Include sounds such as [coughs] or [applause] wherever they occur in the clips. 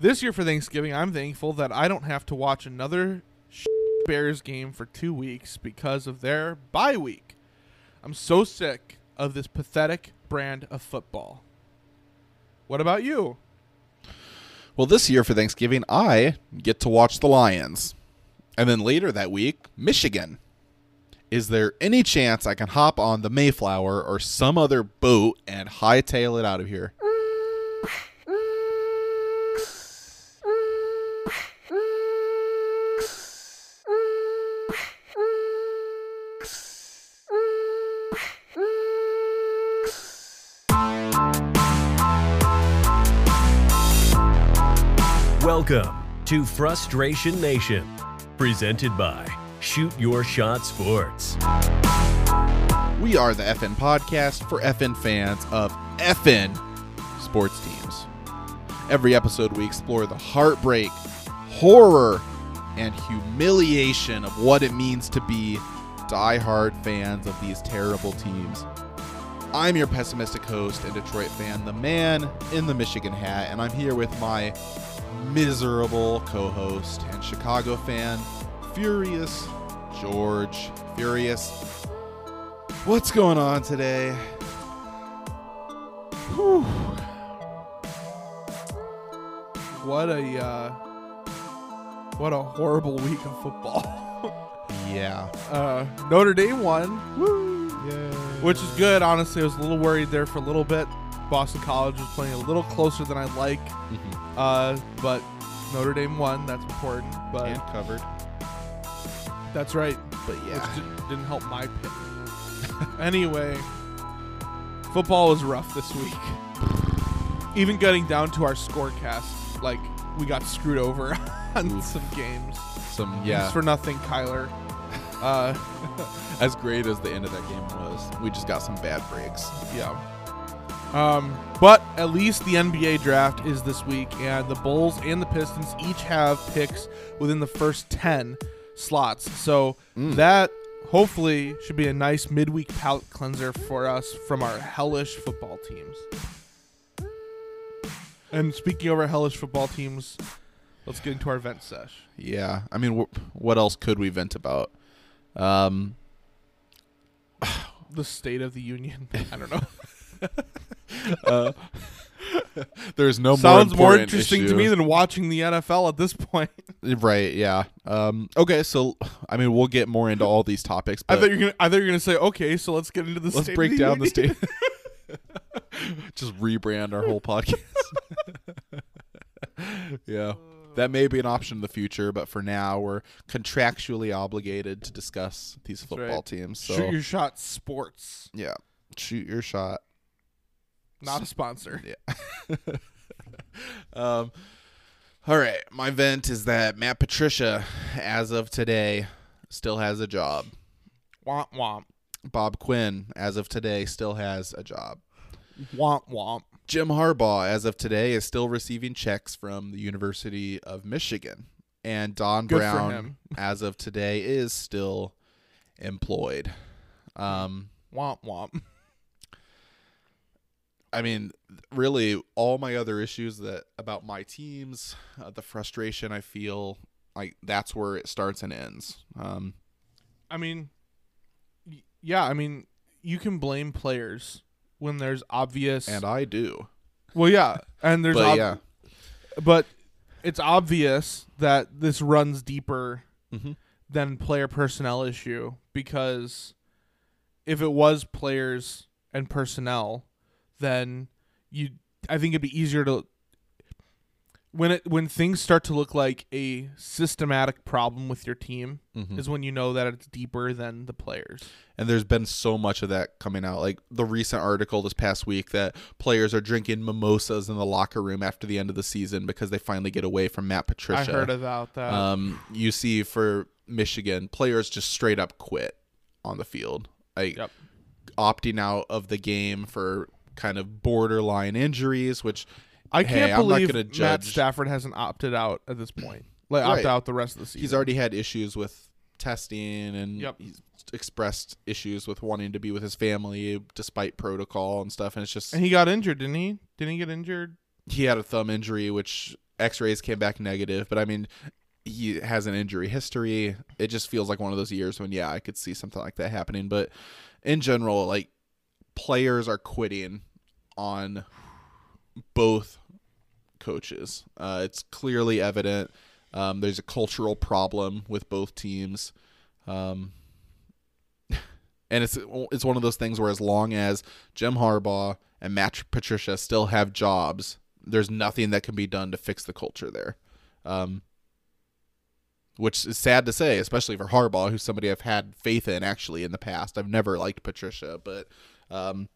This year for Thanksgiving, I'm thankful that I don't have to watch another Bears game for two weeks because of their bye week. I'm so sick of this pathetic brand of football. What about you? Well, this year for Thanksgiving, I get to watch the Lions. And then later that week, Michigan. Is there any chance I can hop on the Mayflower or some other boat and hightail it out of here? Welcome to Frustration Nation, presented by Shoot Your Shot Sports. We are the FN podcast for FN fans of FN sports teams. Every episode, we explore the heartbreak, horror, and humiliation of what it means to be die-hard fans of these terrible teams. I'm your pessimistic host and Detroit fan, the man in the Michigan hat, and I'm here with my miserable co host and Chicago fan, Furious George. Furious, what's going on today? Whew. What a uh, what a horrible week of football. [laughs] Yeah. uh, Notre Dame won. Woo! Yay. Which is good. Honestly, I was a little worried there for a little bit. Boston College was playing a little closer than I like, Mhm. uh, but Notre Dame won. That's important. But And covered. that's right. But Which yeah. di- didn't help my pick. [laughs] anyway, football was rough this week. Even getting down to our scorecast, like we got screwed over [laughs] on Oof. some games. Some, yeah. Thanks for nothing, Kyler. [laughs] Uh, as great as the end of that game was, we just got some bad breaks. yeah. Um, but at least the NBA draft is this week, and the Bulls and the Pistons each have picks within the first ten slots. So Mm. that hopefully should be a nice midweek palate cleanser for us from our hellish football teams. And speaking of our hellish football teams, let's get into our vent sesh. Yeah. I mean, wh- what else could we vent about? Um, [sighs] The state of the union. [laughs] I don't know. [laughs] [laughs] uh, [laughs] there's no Sounds more more interesting to me than watching the NFL at this point. [laughs] Right, yeah. Um, okay, so I mean, we'll get more into all these topics, I thought you're gonna. I thought you're gonna say, okay, so let's get into the. let's break the down the state. Just rebrand our whole podcast. yeah, that may be an option in the future, but for now, we're contractually obligated to discuss these football right. teams. So Shoot your shot, sports, yeah, shoot your shot. Not a sponsor. Yeah. [laughs] um. All right, my vent is that Matt Patricia, as of today, still has a job. Womp womp, Bob Quinn, as of today, still has a job. womp womp. Jim Harbaugh, as of today, is still receiving checks from the University of Michigan. And Don Good Brown, [laughs] as of today, is still employed. Um, Womp womp. I mean, really, all my other issues that about my teams, uh, the frustration I feel, like that's where it starts and ends. Um, I mean, y- yeah. I mean, you can blame players when there's obvious. and I do, well, yeah, and there's but ob- yeah, but it's obvious that this runs deeper Mhm. than player personnel issue because if it was players and personnel, then you I think it'd be easier to when it when things start to look like a systematic problem with your team Mhm. is when you know that it's deeper than the players. And there's been so much of that coming out. Like the recent article this past week that players are drinking mimosas in the locker room after the end of the season because they finally get away from Matt Patricia. I heard about that. Um, you see for Michigan, players just straight up quit on the field, like Yep. opting out of the game for kind of borderline injuries, which I hey, can't I'm believe Matt judge- Stafford hasn't opted out at this point. Like opt out the rest of the season. he's already had issues with testing and Yep. he's expressed issues with wanting to be with his family despite protocol and stuff. And it's just and he got injured, didn't he? Didn't he get injured? he had a thumb injury, which X-rays came back negative, but I mean, he has an injury history. It just feels like one of those years when yeah, I could see something like that happening. But in general, like players are quitting on both coaches. Uh, it's clearly evident. Um, there's a cultural problem with both teams. Um, [laughs] and it's it's one of those things where as long as Jim Harbaugh and Matt Patricia still have jobs, there's nothing that can be done to fix the culture there. Um, which is sad to say, especially for Harbaugh, who's somebody I've had faith in actually in the past. I've never liked Patricia, but um,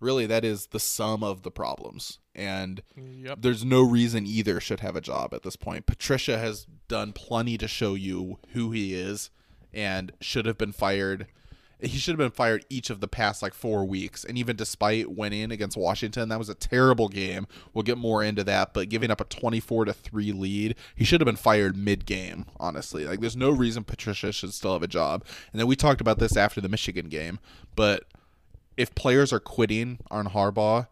really that is the sum of the problems. And Yep. there's no reason either should have a job at this point. Patricia has done plenty to show you who he is and should have been fired. He should have been fired each of the past like four weeks. And even despite winning against Washington, that was a terrible game. We'll get more into that, but giving up a 24 to 3 lead, he should have been fired mid game, honestly. Like, there's no reason Patricia should still have a job. And then we talked about this after the Michigan game, but if players are quitting on Harbaugh,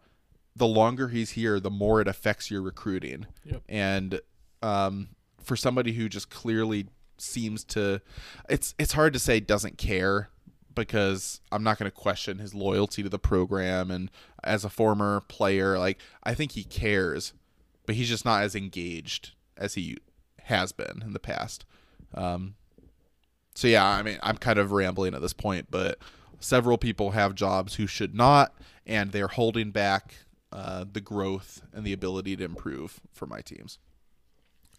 the longer he's here, the more it affects your recruiting. Yep. And um, for somebody who just clearly seems to, it's it's hard to say doesn't care because I'm not going to question his loyalty to the program and as a former player, like I think he cares, but he's just not as engaged as he has been in the past. Um, so yeah, I mean, I'm kind of rambling at this point, but several people have jobs who should not, and they're holding back uh, the growth and the ability to improve for my teams.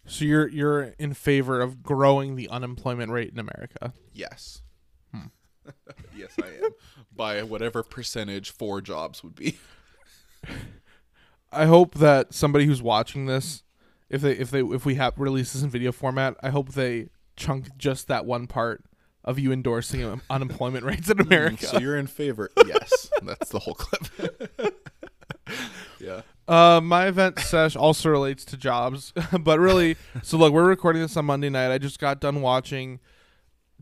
So you're you're in favor of growing the unemployment rate in America. Yes. [laughs] yes, I am. By whatever percentage four jobs would be. [laughs] I hope that somebody who's watching this, if they if they if we have release this in video format, I hope they chunk just that one part of you endorsing unemployment rates in America. So you're in favor? [laughs] Yes. That's the whole clip. [laughs] yeah. Uh, my event sesh also relates to jobs, [laughs] but really, so look, we're recording this on Monday night. I just got done watching,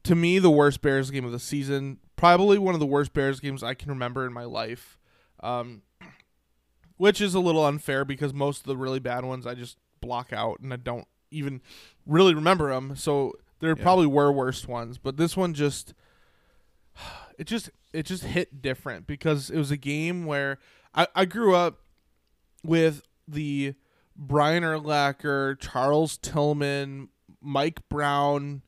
to me, the worst Bears game of the season. Probably one of the worst Bears games I can remember in my life, um, which is a little unfair because most of the really bad ones I just block out and I don't even really remember them. So there Yeah. probably were worse ones, but this one just, [sighs] it just it just hit different because it was a game where I, I grew up with the Brian Urlacher, Charles Tillman, Mike Brown,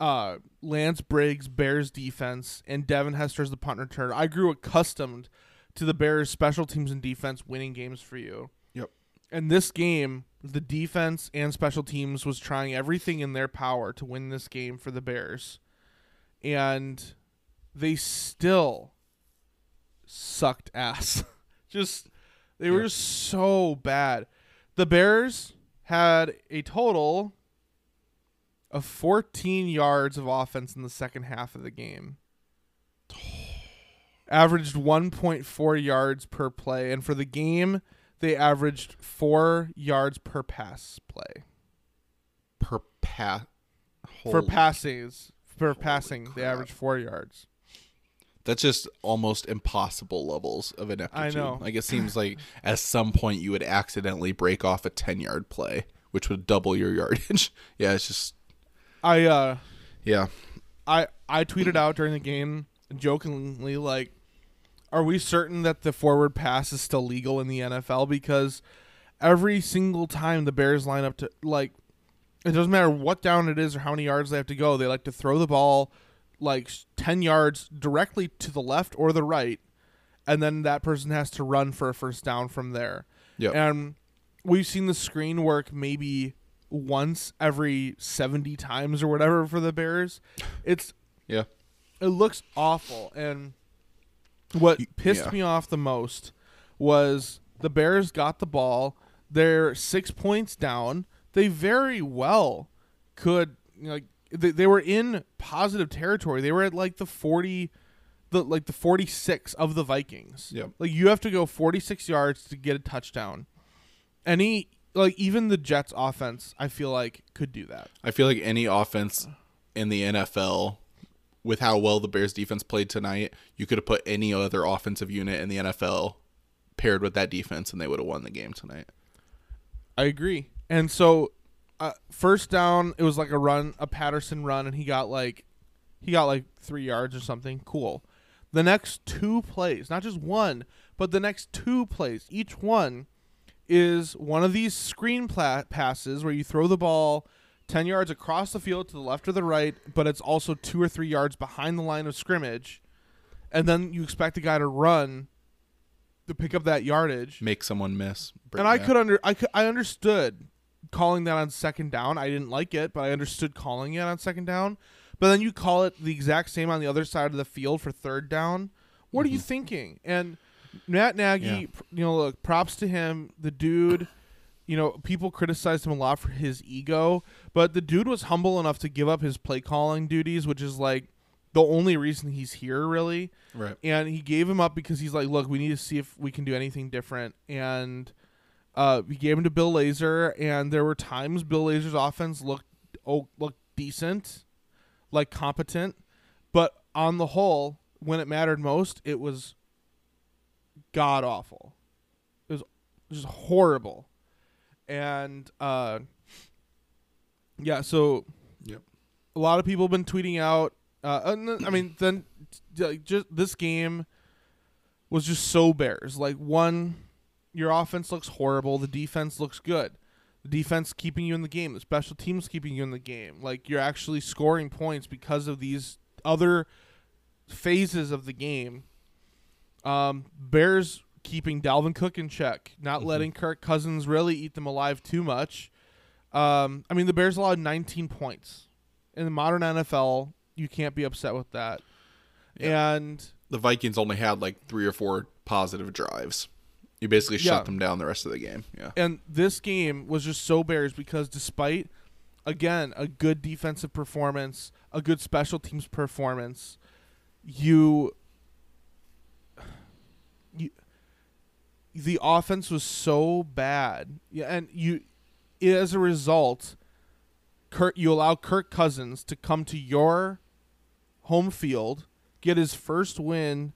uh, Lance Briggs Bears defense, and Devin Hester as the punt returner. I grew accustomed to the Bears special teams and defense winning games for you. Yep. And this game, the defense and special teams was trying everything in their power to win this game for the Bears. And they still sucked ass. [laughs] just they were just so bad. The Bears had a total of 14 yards of offense in the second half of the game. [sighs] Averaged 1.4 yards per play, and for the game, they averaged four yards per pass play. Per pass. for passes, for passing, they crap. averaged four yards. That's just almost impossible levels of ineptitude. I know. Like it seems like at some point you would accidentally break off a ten yard play, which would double your yardage. [laughs] yeah, it's just I uh, yeah. I I tweeted out during the game jokingly like are we certain that the forward pass is still legal in the NFL because every single time the Bears line up to like it doesn't matter what down it is or how many yards they have to go they like to throw the ball like 10 yards directly to the left or the right and then that person has to run for a first down from there. Yep. And we've seen the screen work maybe once every 70 times or whatever for the Bears. It's Yeah. it looks awful and what pissed yeah. me off the most was the bears got the ball. They're six points down. They very well could you know, like they, they were in positive territory. They were at like the 40 the like the 46 of the vikings. Yep. like you have to go 46 yards to get a touchdown. Any like even the jets offense i feel like could do that. I feel like any offense in the NFL with how well the Bears defense played tonight, you could have put any other offensive unit in the NFL paired with that defense and they would have won the game tonight. I agree. And so, uh, first down, it was like a run, a Patterson run, and he got like, he got like three yards or something. Cool. The next two plays, not just one, but the next two plays, each one is one of these screen pla- passes where you throw the ball 10 yards across the field to the left or the right, but it's also two or three yards behind the line of scrimmage. And then you expect a guy to run to pick up that yardage. Make someone miss. and I could under I could, I understood calling that on second down. I didn't like it, but I understood calling it on second down. But then you call it the exact same on the other side of the field for third down. What are you mm-hmm. thinking? And Matt Nagy, Yeah. you know, look, props to him. The dude, you know, people criticized him a lot for his ego, but the dude was humble enough to give up his play calling duties, which is like the only reason he's here, really right. and he gave him up because he's like, look, we need to see if we can do anything different. And uh, we gave him to Bill Lazor, and there were times Bill Lazor's offense looked oh looked decent, like competent, but on the whole, when it mattered most, it was god awful. It was just horrible, and uh, yeah, so Yep. a lot of people have been tweeting out. Uh, I mean, [clears throat] then like, just this game was just so Bears. Like one, your offense looks horrible. The defense looks good. The defense keeping you in the game. The special teams keeping you in the game. Like you're actually scoring points because of these other phases of the game. Um, Bears keeping Dalvin Cook in check, not letting Kirk Cousins really eat them alive too much. Um, I mean, the Bears allowed 19 points in the modern NFL. You can't be upset with that. And The Vikings only had like three or four positive drives. You basically Yeah. shut them down the rest of the game. Yeah. and this game was just so Bears because despite again a good defensive performance, a good special teams performance, you the offense was so bad. Yeah, and you as a result Kirk you allow Kirk Cousins to come to your home field, get his first win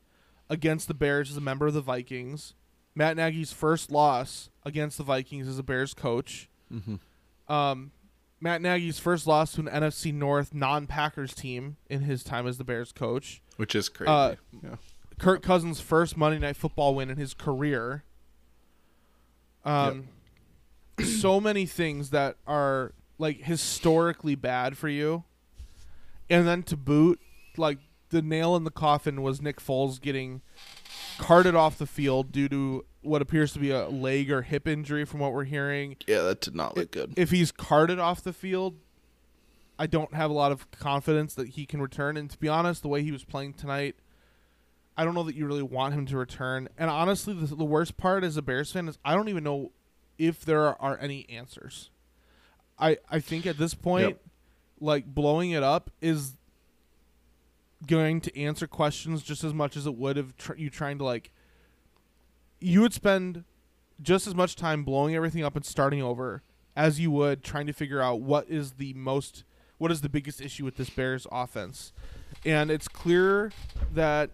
against the Bears as a member of the Vikings. Matt Nagy's first loss against the Vikings as a Bears coach. Mm-hmm. Um, Matt Nagy's first loss to an NFC North non-Packers team in his time as the Bears coach. Which is crazy. Uh, yeah. Kirk Cousins' first Monday Night Football win in his career. Um, so many things that are like historically bad for you, and then to boot, like the nail in the coffin was Nick Foles getting carted off the field due to what appears to be a leg or hip injury, from what we're hearing. Yeah, that did not look good. If he's carted off the field, I don't have a lot of confidence that he can return. And to be honest, the way he was playing tonight, I don't know that you really want him to return. And honestly, the, the worst part as a Bears fan is I don't even know if there are, any answers. I I think at this point, Yep. like blowing it up is going to answer questions just as much as it would if tr- you trying to like. You would spend just as much time blowing everything up and starting over as you would trying to figure out what is the most what is the biggest issue with this Bears offense. And it's clear that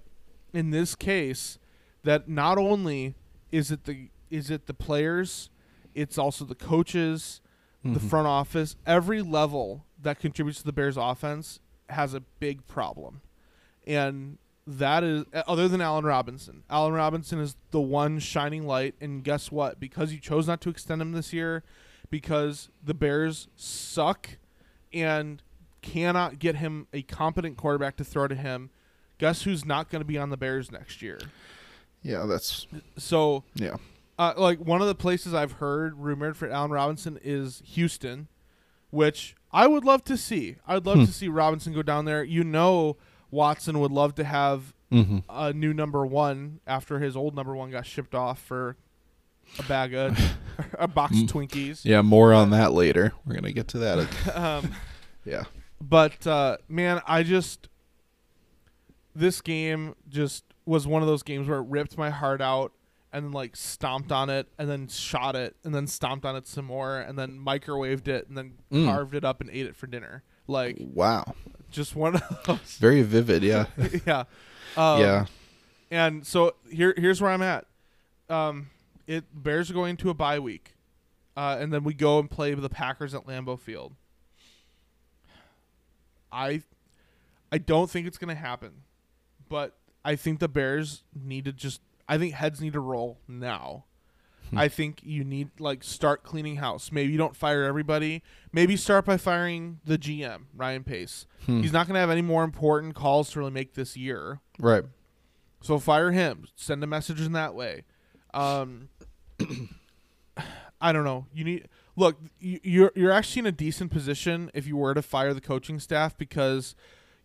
in this case that not only is it the is it the players, it's also the coaches, the mm-hmm. front office, every level that contributes to the Bears offense has a big problem. And that is other than Allen Robinson. Allen Robinson is the one shining light and guess what? Because you chose not to extend him this year because the Bears suck and cannot get him a competent quarterback to throw to him. Guess who's not going to be on the Bears next year? Yeah, that's So yeah. uh, like one of the places I've heard rumored for Allen Robinson is Houston, which I would love to see. I'd love to see Robinson go down there. You know, Watson would love to have Mm-hmm. a new number one after his old number one got shipped off for a bag of [laughs] a box of Twinkies. Yeah, more on that later. We're gonna get to that. [laughs] [laughs] Um, yeah. but uh, man, I just this game just was one of those games where it ripped my heart out and then like stomped on it and then shot it and then stomped on it some more and then microwaved it and then Mm. carved it up and ate it for dinner. Like Wow. just one of [laughs] those. Very vivid. Yeah. [laughs] yeah. Um, yeah. And so here here's where I'm at. Um, it Bears are going to a bye week. uh, and then we go and play the Packers at Lambeau Field. I, I don't think it's gonna happen, but I think the Bears need to just. I think heads need to roll now. I think you need like start cleaning house. Maybe you don't fire everybody. Maybe start by firing the GM Ryan Pace. He's not gonna have any more important calls to really make this year. Right. So fire him. Send a message in that way. Um, [coughs] I don't know. You need look. you- You're you're actually in a decent position if you were to fire the coaching staff because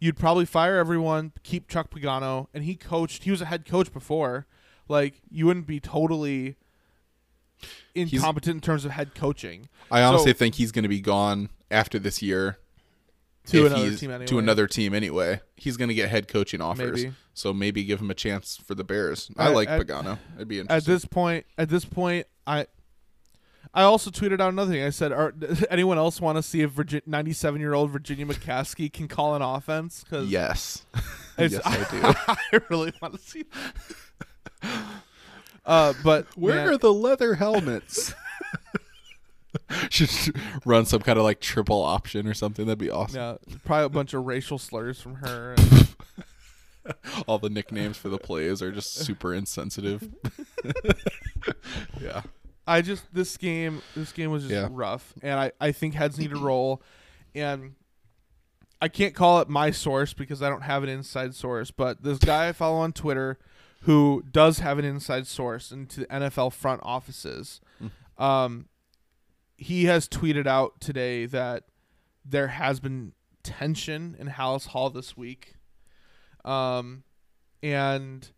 you'd probably fire everyone, keep Chuck Pagano, and he coached. He was a head coach before. Like you wouldn't be totally incompetent in terms of head coaching I honestly So- think he's going to be gone after this year. to another team anyway. To another team anyway. He's going to get head coaching offers. Maybe. So maybe give him a chance for the Bears. I At- like at- Pagano. It'd be interesting. at this point at this point i i also tweeted out another thing i said are, [laughs] anyone else want to see if 97 year old virginia mccaskey can call an offense because yes. [laughs] yes, I [laughs] do. I really want to see that. uh but Where man, are the leather helmets? Should run some kind of like triple option or something. That'd be awesome. yeah probably a bunch of racial slurs from her and- All the nicknames for the plays are just super insensitive. yeah. I just this game this game was just Yeah. rough and I, I think heads need to [clears throat] roll and I can't call it my source because I don't have an inside source, but this guy I follow on Twitter who does have an inside source into the NFL front offices. Um he has tweeted out today that there has been tension in Halas Hall this week. Um and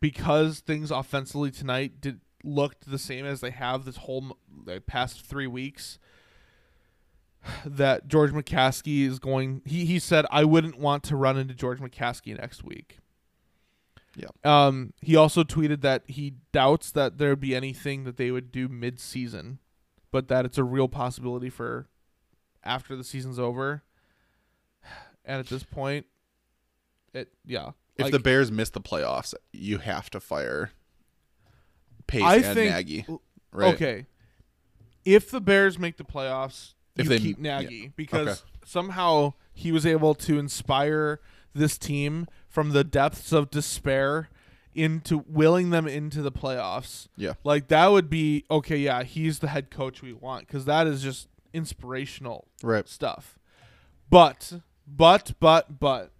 because things offensively tonight did looked the same as they have this whole like, past three weeks, that George McCaskey is going. He he said I wouldn't want to run into George McCaskey next week. Yeah. Um. He also tweeted that he doubts that there would be anything that they would do mid-season, but that it's a real possibility for after the season's over. And at this point, it yeah. If like- the Bears miss the playoffs, you have to fire Pace I and think- Nagy. Right. Okay. If the Bears make the playoffs, If you they- keep yeah. Nagy because Okay. somehow he was able to inspire this team from the depths of despair into willing them into the playoffs. Yeah. Like that would be okay, yeah, he's the head coach we want cuz that is just inspirational Right. stuff. But but but but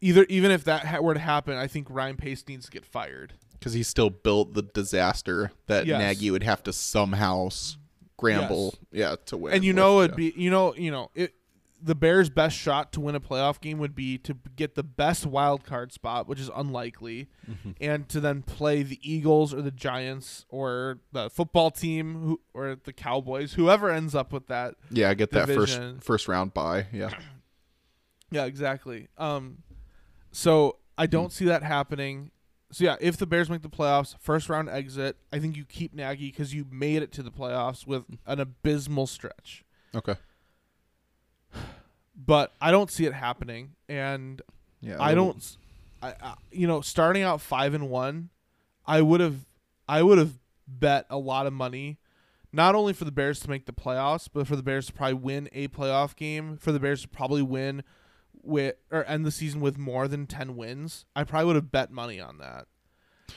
either even if that ha- were to happen, I think Ryan Pace needs to get fired. Because he still built the disaster that Yes. Nagy would have to somehow scramble, yeah, to win. and you with, know it'd yeah. be you know you know it the bears best shot to win a playoff game would be to get the best wild card spot which is unlikely Mm-hmm. and to then play the eagles or the giants or the football team who, or the cowboys whoever ends up with that yeah, get that first first round bye. Yeah. [clears throat] yeah exactly um so i Hmm. don't see that happening so yeah if the bears make the playoffs first round exit i think you keep nagy because you made it to the playoffs with an abysmal stretch Okay. [sighs] but I don't see it happening. And Yeah. I don't, I, I- you know, starting out five and one, I would have, I would have bet a lot of money, not only for the Bears to make the playoffs, but for the Bears to probably win a playoff game, for the Bears to probably win with or end the season with more than ten wins. I probably would have bet money on that.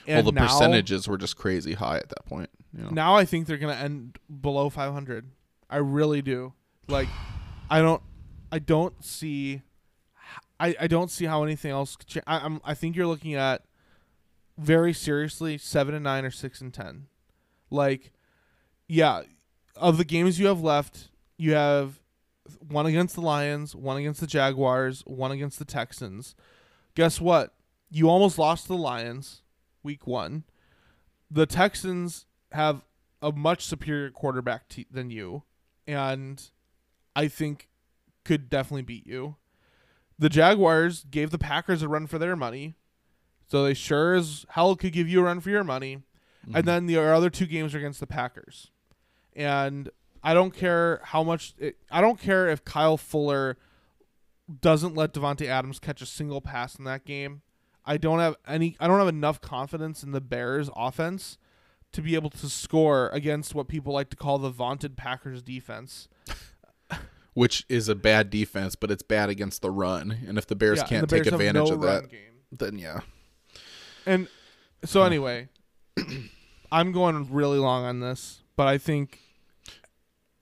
Well, the now- percentages were just crazy high at that point. You know? now I think they're gonna end below 500. I really do. Like, I don't, I don't see, I, I don't see how anything else. Could cha- I, I'm, I think you're looking at very seriously seven and nine or six and ten. Like, yeah, of the games you have left, you have one against the Lions, one against the Jaguars, one against the Texans. Guess what? You almost lost to the Lions week one. The Texans have a much superior quarterback t- than you, and I think could definitely beat you. The Jaguars gave the Packers a run for their money, so they sure as hell could give you a run for your money. Mm-hmm. And then the other two games are against the Packers, and I don't care how much. It, I don't care if Kyle Fuller doesn't let Davante Adams catch a single pass in that game. I don't have any. I don't have enough confidence in the Bears' offense to be able to score against what people like to call the vaunted Packers defense. [laughs] which is a bad defense, but it's bad against the run. And if the Bears Yeah, can't the take Bears advantage no of that, game. then yeah. And so anyway, [clears throat] I'm going really long on this, but I think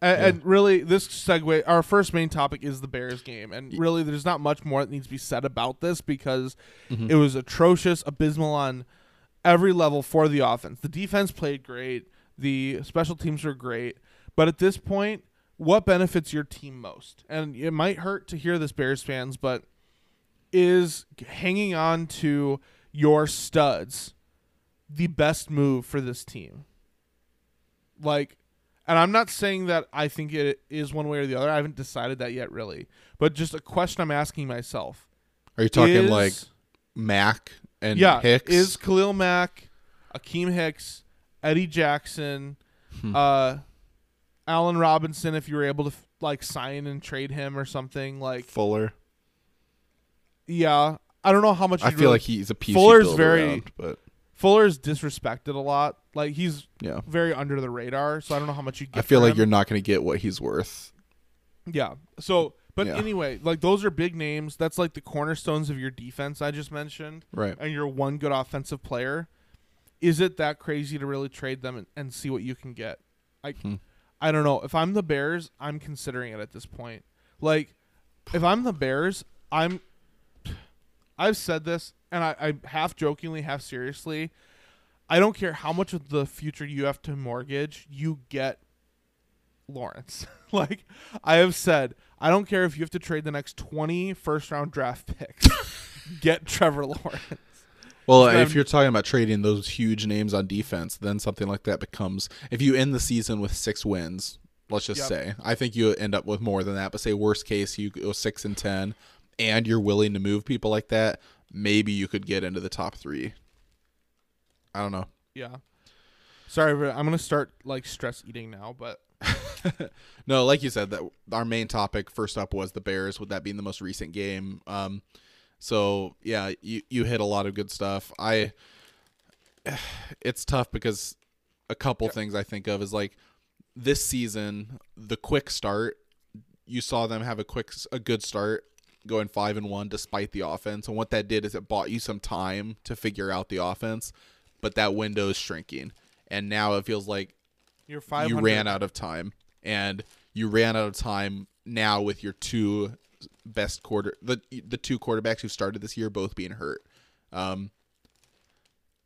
and, Yeah. and really this segue our first main topic is the Bears game. And really there's not much more that needs to be said about this because Mhm. it was atrocious, abysmal on every level for the offense. The defense played great, the special teams were great, but at this point, what benefits your team most? And it might hurt to hear this Bears fans, but is hanging on to your studs the best move for this team? Like, and I'm not saying that I think it is one way or the other. I haven't decided that yet, really. But just a question I'm asking myself. Are you talking is- like Mack and yeah, Hicks? is Khalil Mack, Akiem Hicks, Eddie Jackson, Hmm. uh, Allen Robinson, if you were able to like sign and trade him or something like Fuller? yeah, I don't know how much. I feel really- like he's a piece. Fuller's very- around, but Fuller's disrespected a lot. Like he's yeah, very under the radar, so I don't know how much you. Get I feel like him. you're not going to get what he's worth. Yeah. So, but Yeah. anyway, like those are big names. That's like the cornerstones of your defense I just mentioned, Right. and you're one good offensive player. Is it that crazy to really trade them and, and see what you can get? I, Hmm. I don't know. If I'm the Bears, I'm considering it at this point. Like, if I'm the Bears, I'm. I've said this, and I, I half jokingly, half seriously. I don't care how much of the future you have to mortgage, you get Lawrence. [laughs] like I have said, I don't care if you have to trade the next 20 first round draft picks. [laughs] get Trevor Lawrence. Well, if you're talking about trading those huge names on defense, then something like that becomes. If you end the season with six wins, let's just Yep. say, I think you end up with more than that. But say worst case, you go six and ten, and you're willing to move people like that. Maybe you could get into the top three. I don't know. Yeah. Sorry, but I'm gonna start like stress eating now, but [laughs] No, like you said, that our main topic first up was the Bears, with that being the most recent game. Um, so yeah, you you hit a lot of good stuff. I, [sighs] it's tough because a couple things I think of is like this season, the quick start. You saw them have a quick, a good start, going five and one despite the offense, and what that did is it bought you some time to figure out the offense, but that window is shrinking, and now it feels like you're you ran out of time. And you ran out of time now with your two best quarter the the two quarterbacks who started this year both being hurt. Um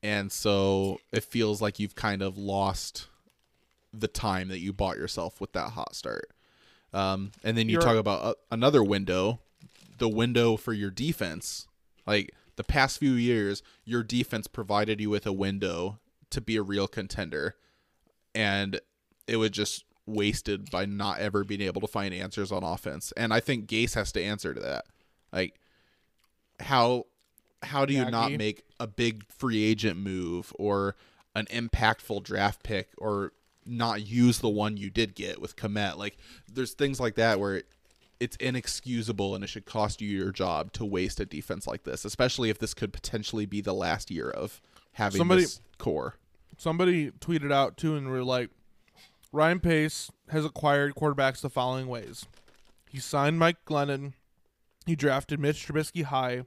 and so it feels like you've kind of lost the time that you bought yourself with that hot start. Um and then you You're- talk about uh, another window the window for your defense like the past few years your defense provided you with a window to be a real contender and it was just wasted by not ever being able to find answers on offense. And I think Gase has to answer to that. Like how how do you not make a big free agent move or an impactful draft pick or not use the one you did get with Kmet? Like there's things like that where it's inexcusable and it should cost you your job to waste a defense like this, especially if this could potentially be the last year of having Somebody- this core. Somebody tweeted out too, and we're like, Ryan Pace has acquired quarterbacks the following ways: he signed Mike Glennon, he drafted Mitch Trubisky high,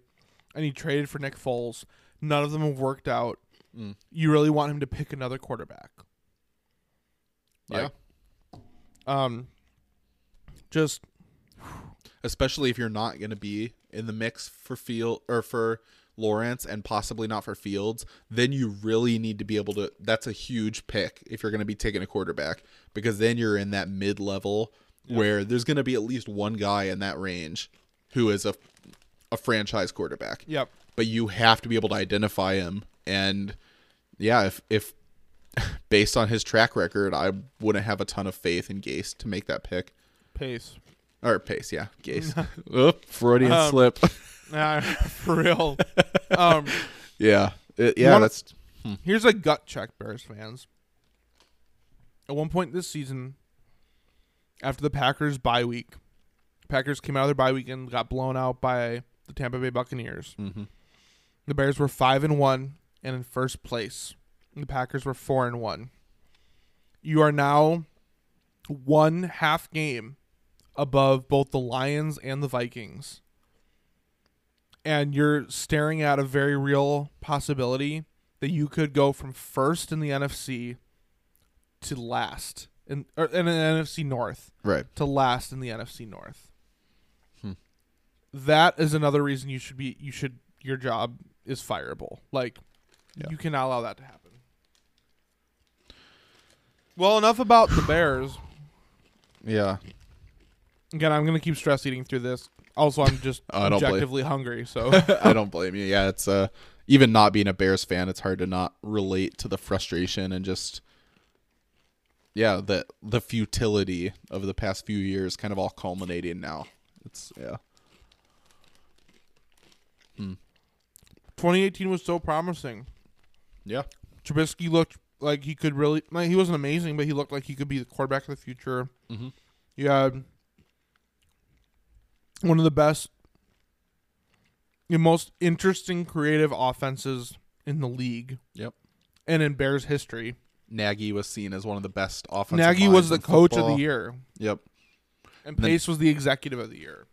and he traded for Nick Foles. None of them have worked out. Mm. You really want him to pick another quarterback? Yeah. Um, just especially if you're not going to be in the mix for field or for Lawrence and possibly not for Fields, then you really need to be able to. That's a huge pick if you're going to be taking a quarterback because then you're in that mid level where there's going to be at least one guy in that range who is a a franchise quarterback. yep. But you have to be able to identify him and yeah, if if [laughs] based on his track record, I wouldn't have a ton of faith in Gase to make that pick. Pace. Or pace, yeah. Gase. [laughs] [laughs] Oop, Freudian Um, slip. [laughs] Nah, for real. um, yeah. It- yeah, wanna- that's Here's a gut check, Bears fans. At one point this season, after the Packers bye week, Packers came out of their bye week and got blown out by the Tampa Bay Buccaneers. mhm. The Bears were five and one and in first place The Packers were four and one. You are now one half game above both the Lions and the Vikings. And you're staring at a very real possibility that you could go from first in the NFC to last in or in the NFC North Right. to last in the NFC North. Hmm. That is another reason you should be you should your job is fireable. Like Yeah. you cannot allow that to happen. Well, enough about the Bears. Yeah. Again, I'm gonna keep stress eating through this. Also, I'm just [laughs] Oh, I don't blame- objectively hungry, so [laughs] I don't blame you. Yeah, it's uh even not being a Bears fan, it's hard to not relate to the frustration and just yeah, the the futility of the past few years kind of all culminating now. It's yeah. 2018 was so promising. Yeah. Trubisky looked like he could really. Like, he wasn't amazing, but he looked like he could be the quarterback of the future. Mhm. You had one of the best, the most interesting creative offenses in the league Yep. and in Bears history. Nagy was seen as one of the best offensive Nagy was the coach of the year, Yep. and Then- Pace was the executive of the year.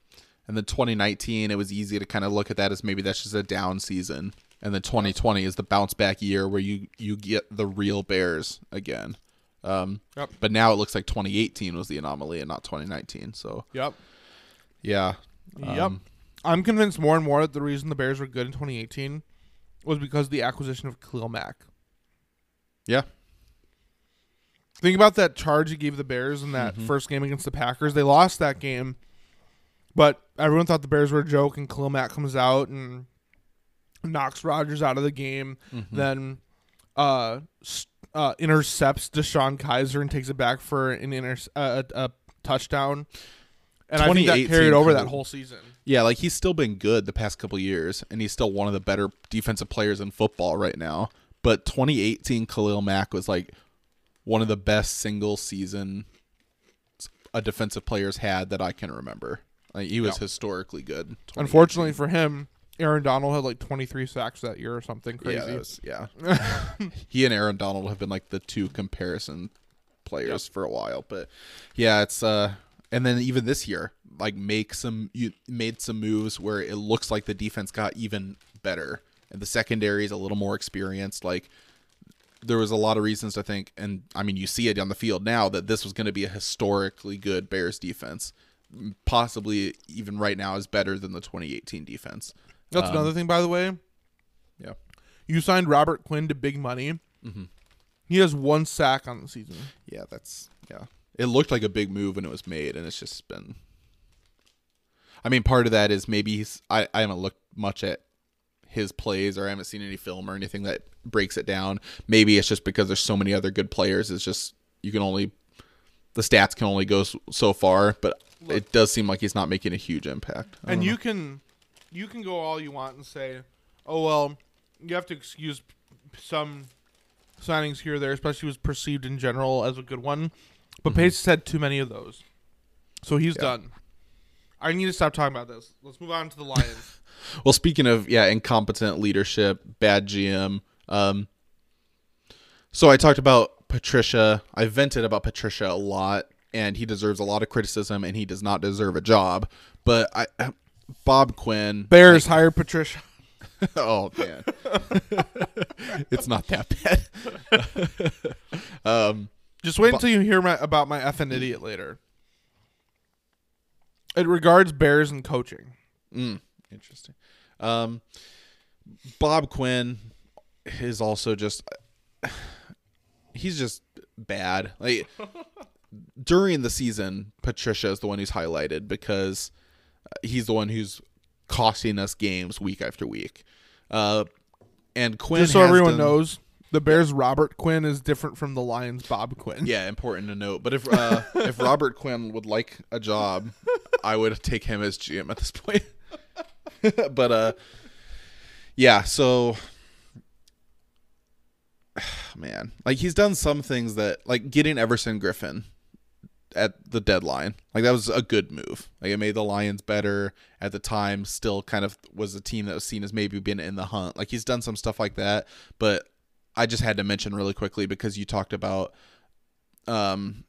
And then 2019, it was easy to kind of look at that as maybe that's just a down season. And then 2020 is the bounce back year where you you get the real Bears again. Um, Yep. But now it looks like 2018 was the anomaly and not 2019. So Yep. Yeah, yep. Um, I'm convinced more and more that the reason the Bears were good in 2018 was because of the acquisition of Khalil Mack. yeah, Think about that charge he gave the Bears in that Mhm. first game against the Packers. They lost that game, but everyone thought the Bears were a joke, and Khalil Mack comes out and knocks Rodgers out of the game. Mhm. Then uh, uh, intercepts DeShone Kizer and takes it back for an inter- uh, a, a touchdown. And I think that carried over that whole season. yeah. Like he's still been good the past couple years, and he's still one of the better defensive players in football right now. But 2018 Khalil Mack was like one of the best single season a defensive player's had that I can remember. Like, he was Yeah. historically good. Unfortunately for him, Aaron Donald had like 23 sacks that year or something crazy. Yeah, was- yeah. [laughs] he and Aaron Donald have been like the two comparison players for a while, but yeah, it's uh, and then even this year, like make some you made some moves where it looks like the defense got even better, and the secondary is a little more experienced. Like there was a lot of reasons to think, and I mean you see it on the field now that this was going to be a historically good Bears defense, possibly even right now is better than the 2018 defense. That's Um, another thing, by the way. Yeah. You signed Robert Quinn to big money. Mhm. He has one sack on the season. yeah, that's yeah. It looked like a big move when it was made, and it's just been. I mean, part of that is maybe he's. I, I haven't looked much at his plays, or I haven't seen any film or anything that breaks it down. Maybe it's just because there's so many other good players. It's just you can only the stats can only go so far, but it does seem like he's not making a huge impact. And you can, you can go all you want and say, "Oh well," you have to excuse some signings here or there, especially was perceived in general as a good one. But Mhm. Pace had too many of those, so he's Yeah. done. I need to stop talking about this. Let's move on to the Lions. [laughs] Well, speaking of yeah, incompetent leadership, bad GM. Um, so I talked about Patricia. I vented about Patricia a lot, and he deserves a lot of criticism, and he does not deserve a job. But I, Bob Quinn, Bears hire Patricia. [laughs] oh man, [laughs] it's not that bad. um, Just wait until you hear my, about my effing idiot later. It regards Bears and coaching. Mm, interesting. Um, Bob Quinn is also just [sighs] he's just bad. Like [laughs] during the season, Patricia is the one who's highlighted because uh, he's the one who's costing us games week after week. Uh, and Quinn, Just so everyone done- knows, the Bears' Robert Quinn is different from the Lions' Bob Quinn. Yeah, important to note. But if uh, [laughs] if Robert Quinn would like a job, I would take him as GM at this point. [laughs] but uh, yeah. So, [sighs] man, like he's done some things that, like getting Everson Griffen at the deadline, like that was a good move. Like it made the Lions better at the time. Still, kind of was a team that was seen as maybe being in the hunt. Like he's done some stuff like that, but I just had to mention really quickly because you talked about um,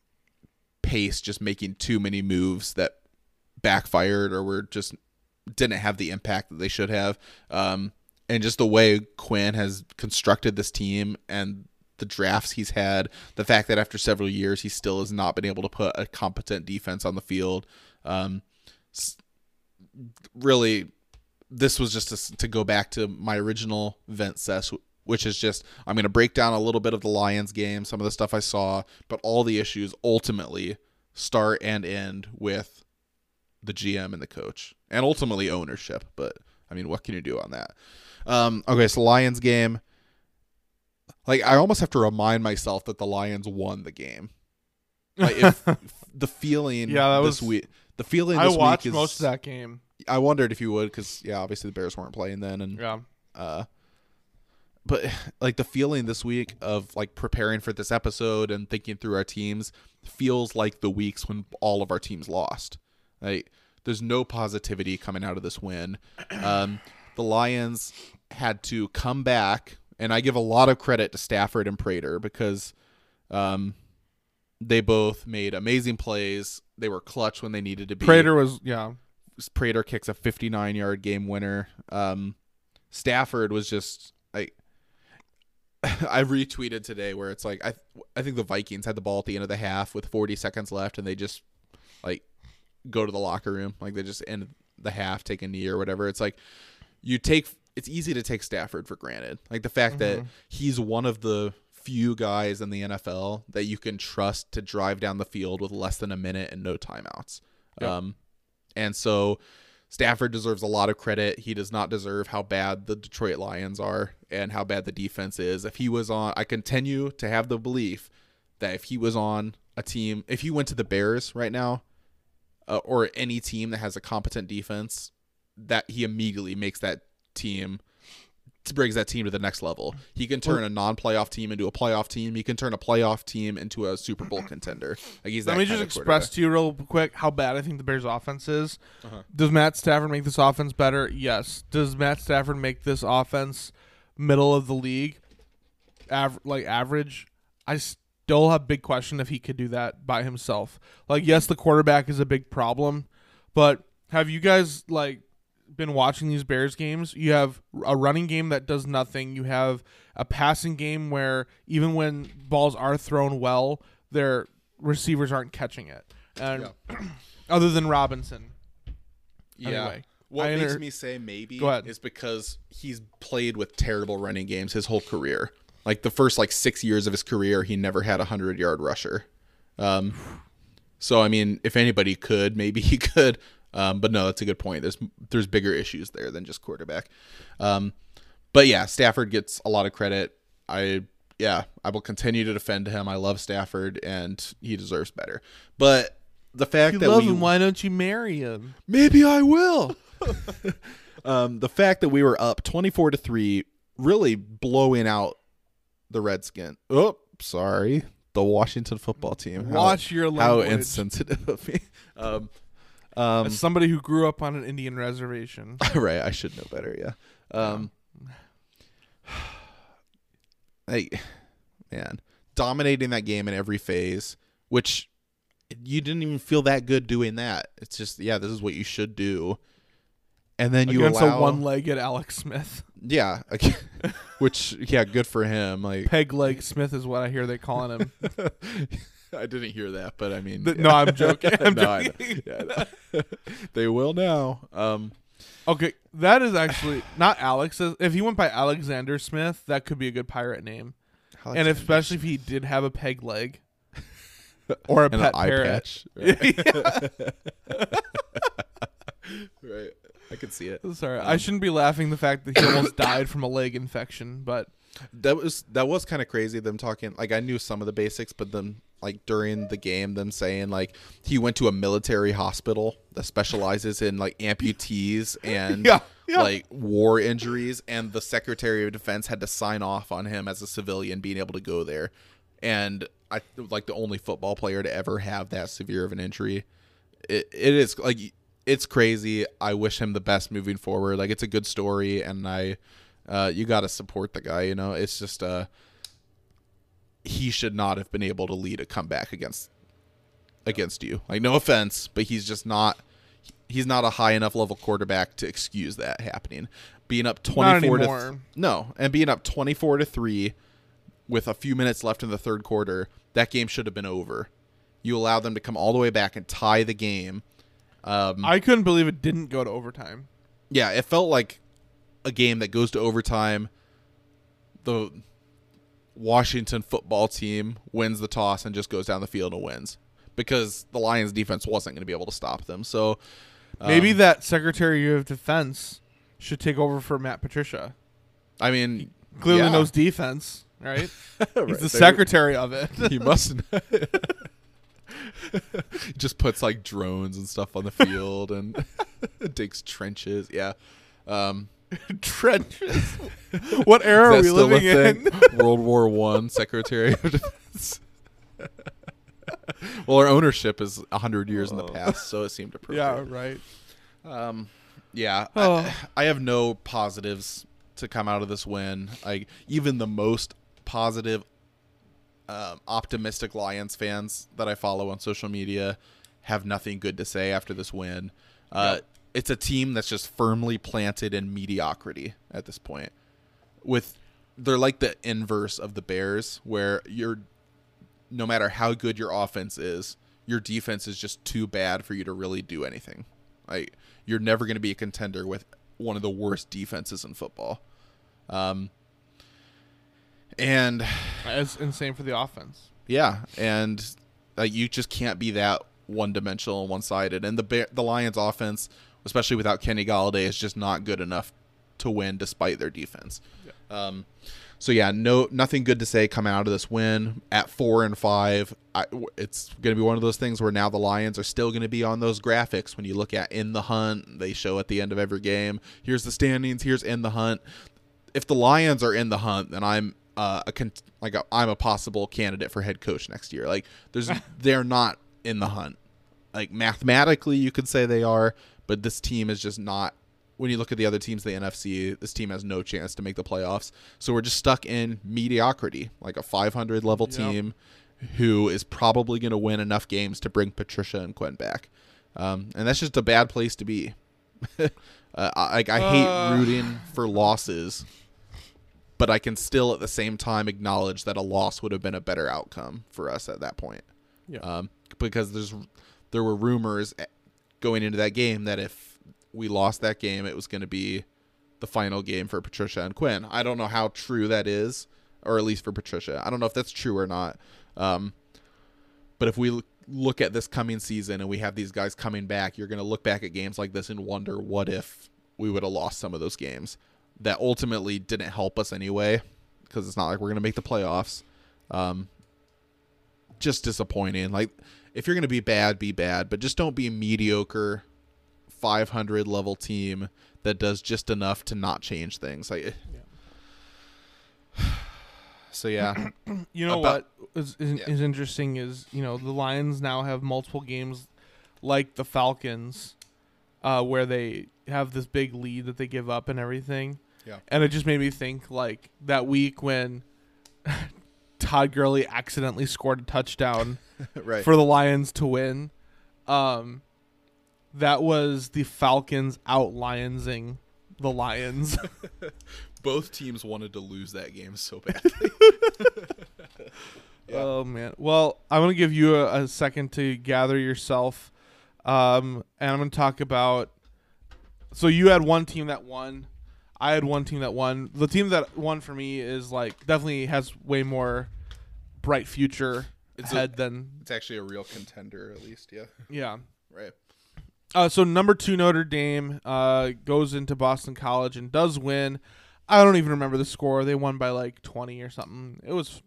Pace just making too many moves that backfired or were just didn't have the impact that they should have. Um, and just the way Quinn has constructed this team and the drafts he's had, the fact that after several years he still has not been able to put a competent defense on the field. Um, really, this was just to, to, go back to my original vent cess, which is just I'm going to break down a little bit of the Lions game, some of the stuff I saw, but all the issues ultimately start and end with the GM and the coach, and ultimately ownership. But I mean, what can you do on that? Um, okay, so Lions game. Like I almost have to remind myself that the Lions won the game. Like if [laughs] the feeling yeah, that was, week, the feeling I watched week is, most of that game. I wondered if you would, because yeah, obviously the Bears weren't playing then, and yeah, uh, but [sighs] like the feeling this week of like preparing for this episode and thinking through our teams feels like the weeks when all of our teams lost. Like there's no positivity coming out of this win. [clears throat] Um, the Lions had to come back, and I give a lot of credit to Stafford and Prater because um, they both made amazing plays. They were clutch when they needed to be. Prater was yeah. Prater kicks a 59 yard game winner. Um, Stafford was just like [laughs] I retweeted today where it's like I I think the Vikings had the ball at the end of the half with 40 seconds left and they just like go to the locker room. Like they just end the half, take a knee or whatever. It's like you take. It's easy to take Stafford for granted. Like the fact mm-hmm. that he's one of the few guys in the NFL that you can trust to drive down the field with less than a minute and no timeouts. Yep. Um, and so Stafford deserves a lot of credit. He does not deserve how bad the Detroit Lions are and how bad the defense is. If he was on, I continue to have the belief that if he was on a team, if he went to the Bears right now, uh, or any team that has a competent defense, that he immediately makes that team brings that team to the next level. He can turn a non-playoff team into a playoff team. He can turn a playoff team into a Super Bowl [clears throat] contender. Like he's Let me just express to you real quick how bad I think the Bears' offense is. Uh-huh. Does Matt Stafford make this offense better? Yes. Does Matt Stafford make this offense middle of the league, av- like average? I still have big question if he could do that by himself. Like, yes, the quarterback is a big problem, but have you guys like been watching these Bears games? You have a running game that does nothing. You have a passing game where even when balls are thrown well, their receivers aren't catching it. And yeah. [clears throat] other than Robinson. Yeah. Anyway, what I makes inter- me say maybe is because he's played with terrible running games his whole career. Like the first like six years of his career, he never had a hundred yard rusher. Um, so I mean, if anybody could, maybe he [laughs] could. Um, but no, that's a good point. There's there's bigger issues there than just quarterback. Um, but yeah, Stafford gets a lot of credit. I yeah, I will continue to defend him. I love Stafford, and he deserves better. But the fact you that love we, him, why don't you marry him? Maybe I will. [laughs] um, the fact that we were up twenty four to three, really blowing out the Redskins. Oh, sorry, the Washington football team. How, Watch your language. How insensitive of me. [laughs] Um, um, As somebody who grew up on an Indian reservation, [laughs] right? I should know better. Yeah. Um, [sighs] hey, man, dominating that game in every phase, which you didn't even feel that good doing that. It's just, yeah, this is what you should do and then you against allow a one-legged Alex Smith. Yeah, [laughs] which yeah, good for him. Like peg leg Smith is what I hear they calling him. [laughs] [laughs] I didn't hear that, but I mean, the, no, I'm joking. [laughs] I'm no, joking. Yeah, [laughs] they will now. Um, okay, that is actually not Alex. If he went by Alexander Smith, that could be a good pirate name, Alexander and especially if he did have a peg leg or a pet parrot. Right. right. I could see it. Sorry, um, I shouldn't be laughing the fact that he almost died from a leg infection, but that was that was kind of crazy. Them talking like I knew some of the basics, but then like during the game, them saying like he went to a military hospital that specializes in like amputees [laughs] and yeah, yeah. like war injuries, and the Secretary of Defense had to sign off on him as a civilian being able to go there, and I like the only football player to ever have that severe of an injury. It, it is like it's crazy. I wish him the best moving forward. Like it's a good story, and I, uh, you got to support the guy. You know, it's just uh, he should not have been able to lead a comeback against against you. Like no offense, but he's just not he's not a high enough level quarterback to excuse that happening. Being up 24 to th- No, and being up 24 to 3 with a few minutes left in the third quarter, that game should have been over. You allowed them to come all the way back and tie the game. Um, I couldn't believe it didn't go to overtime. yeah, it felt like a game that goes to overtime. The Washington football team wins the toss and just goes down the field and wins because the Lions defense wasn't going to be able to stop them. So Maybe um, that Secretary of Defense should take over for Matt Patricia. I mean, Clearly yeah. knows defense, right? [laughs] He's the secretary of it. [laughs] He must. [laughs] He just puts like drones and stuff on the field and digs trenches. Yeah. Um, [laughs] Trenches. what era are we that still a living in? [laughs] World War One Secretary of Defense. [laughs] well, our ownership is hundred years in the Oh. past, so it seemed appropriate. yeah, right. Um, yeah. Oh. I, I have no positives to come out of this win. I even the most positive, um, optimistic Lions fans that I follow on social media have nothing good to say after this win. Uh, Yep. It's a team that's just firmly planted in mediocrity at this point. With they're like the inverse of the Bears, where you're no matter how good your offense is, your defense is just too bad for you to really do anything. Like you're never going to be a contender with one of the worst defenses in football. Um, and As insane for the offense. yeah, and like you just can't be that one dimensional and one sided. And the Bear, the Lions offense, especially without Kenny Golladay, is just not good enough to win despite their defense. Um, so yeah, no, nothing good to say coming out of this win at four and five. I, it's going to be one of those things where now the Lions are still going to be on those graphics when you look at in the hunt. They show at the end of every game. Here's the standings. Here's in the hunt. If the Lions are in the hunt, then I'm uh, a con- like a, I'm a possible candidate for head coach next year. Like there's [laughs] they're not in the hunt. Like mathematically, you could say they are, but this team is just not. When you look at the other teams, in the NFC, this team has no chance to make the playoffs. So we're just stuck in mediocrity, like a 500 level Yep. team who is probably going to win enough games to bring Patricia and Quinn back. Um, and that's just a bad place to be. [laughs] uh, I, I hate Uh. rooting for losses, but I can still at the same time acknowledge that a loss would have been a better outcome for us at that point. Yeah. Um, because there's there were rumors going into that game that if we lost that game, it was going to be the final game for Patricia and Quinn. I don't know how true that is, or at least for Patricia. I don't know if that's true or not. Um, but if we look at this coming season and we have these guys coming back, you're going to look back at games like this and wonder what if we would have lost some of those games that ultimately didn't help us anyway because it's not like we're going to make the playoffs. Um, just disappointing. Like if you're going to be bad, be bad, but just don't be a mediocre 500 level team that does just enough to not change things. Like [sighs] So yeah. [clears throat] You know About- what is, is, Yeah. is interesting is you know the Lions now have multiple games like the Falcons, uh, where they have this big lead that they give up and everything. Yeah. And it just made me think like that week when [laughs] Todd Gurley accidentally scored a touchdown [laughs] right. for the Lions to win. Um, that was the Falcons out Lionsing the Lions. [laughs] Both teams wanted to lose that game so [laughs] bad. Yeah. Oh man. Well, I'm gonna give you a, a second to gather yourself, um, and I'm gonna talk about. So you had one team that won. I had one team that won. The team that won for me is like definitely has way more bright future It's a- ahead than it's actually a real contender at least, yeah. yeah. Right. Uh, so number two Notre Dame uh, goes into Boston College and does win. I don't even remember the score. They won by like twenty or something. It was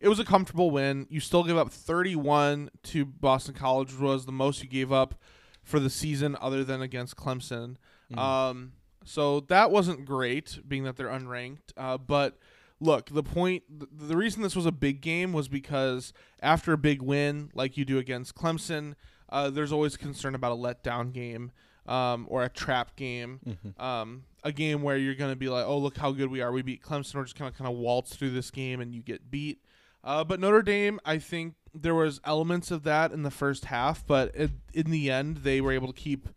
it was a comfortable win. You still give up thirty one to Boston College, which was the most you gave up for the season, other than against Clemson. Um, so that wasn't great, being that they're unranked. Uh, but look, the point, the, the reason this was a big game was because after a big win, like you do against Clemson, uh, there's always concern about a letdown game um, or a trap game, um, a game where you're going to be like, oh, look how good we are. We beat Clemson. We're just going to kind of waltz through this game and you get beat. Uh, but Notre Dame, I think there was elements of that in the first half, but it, in the end, they were able to keep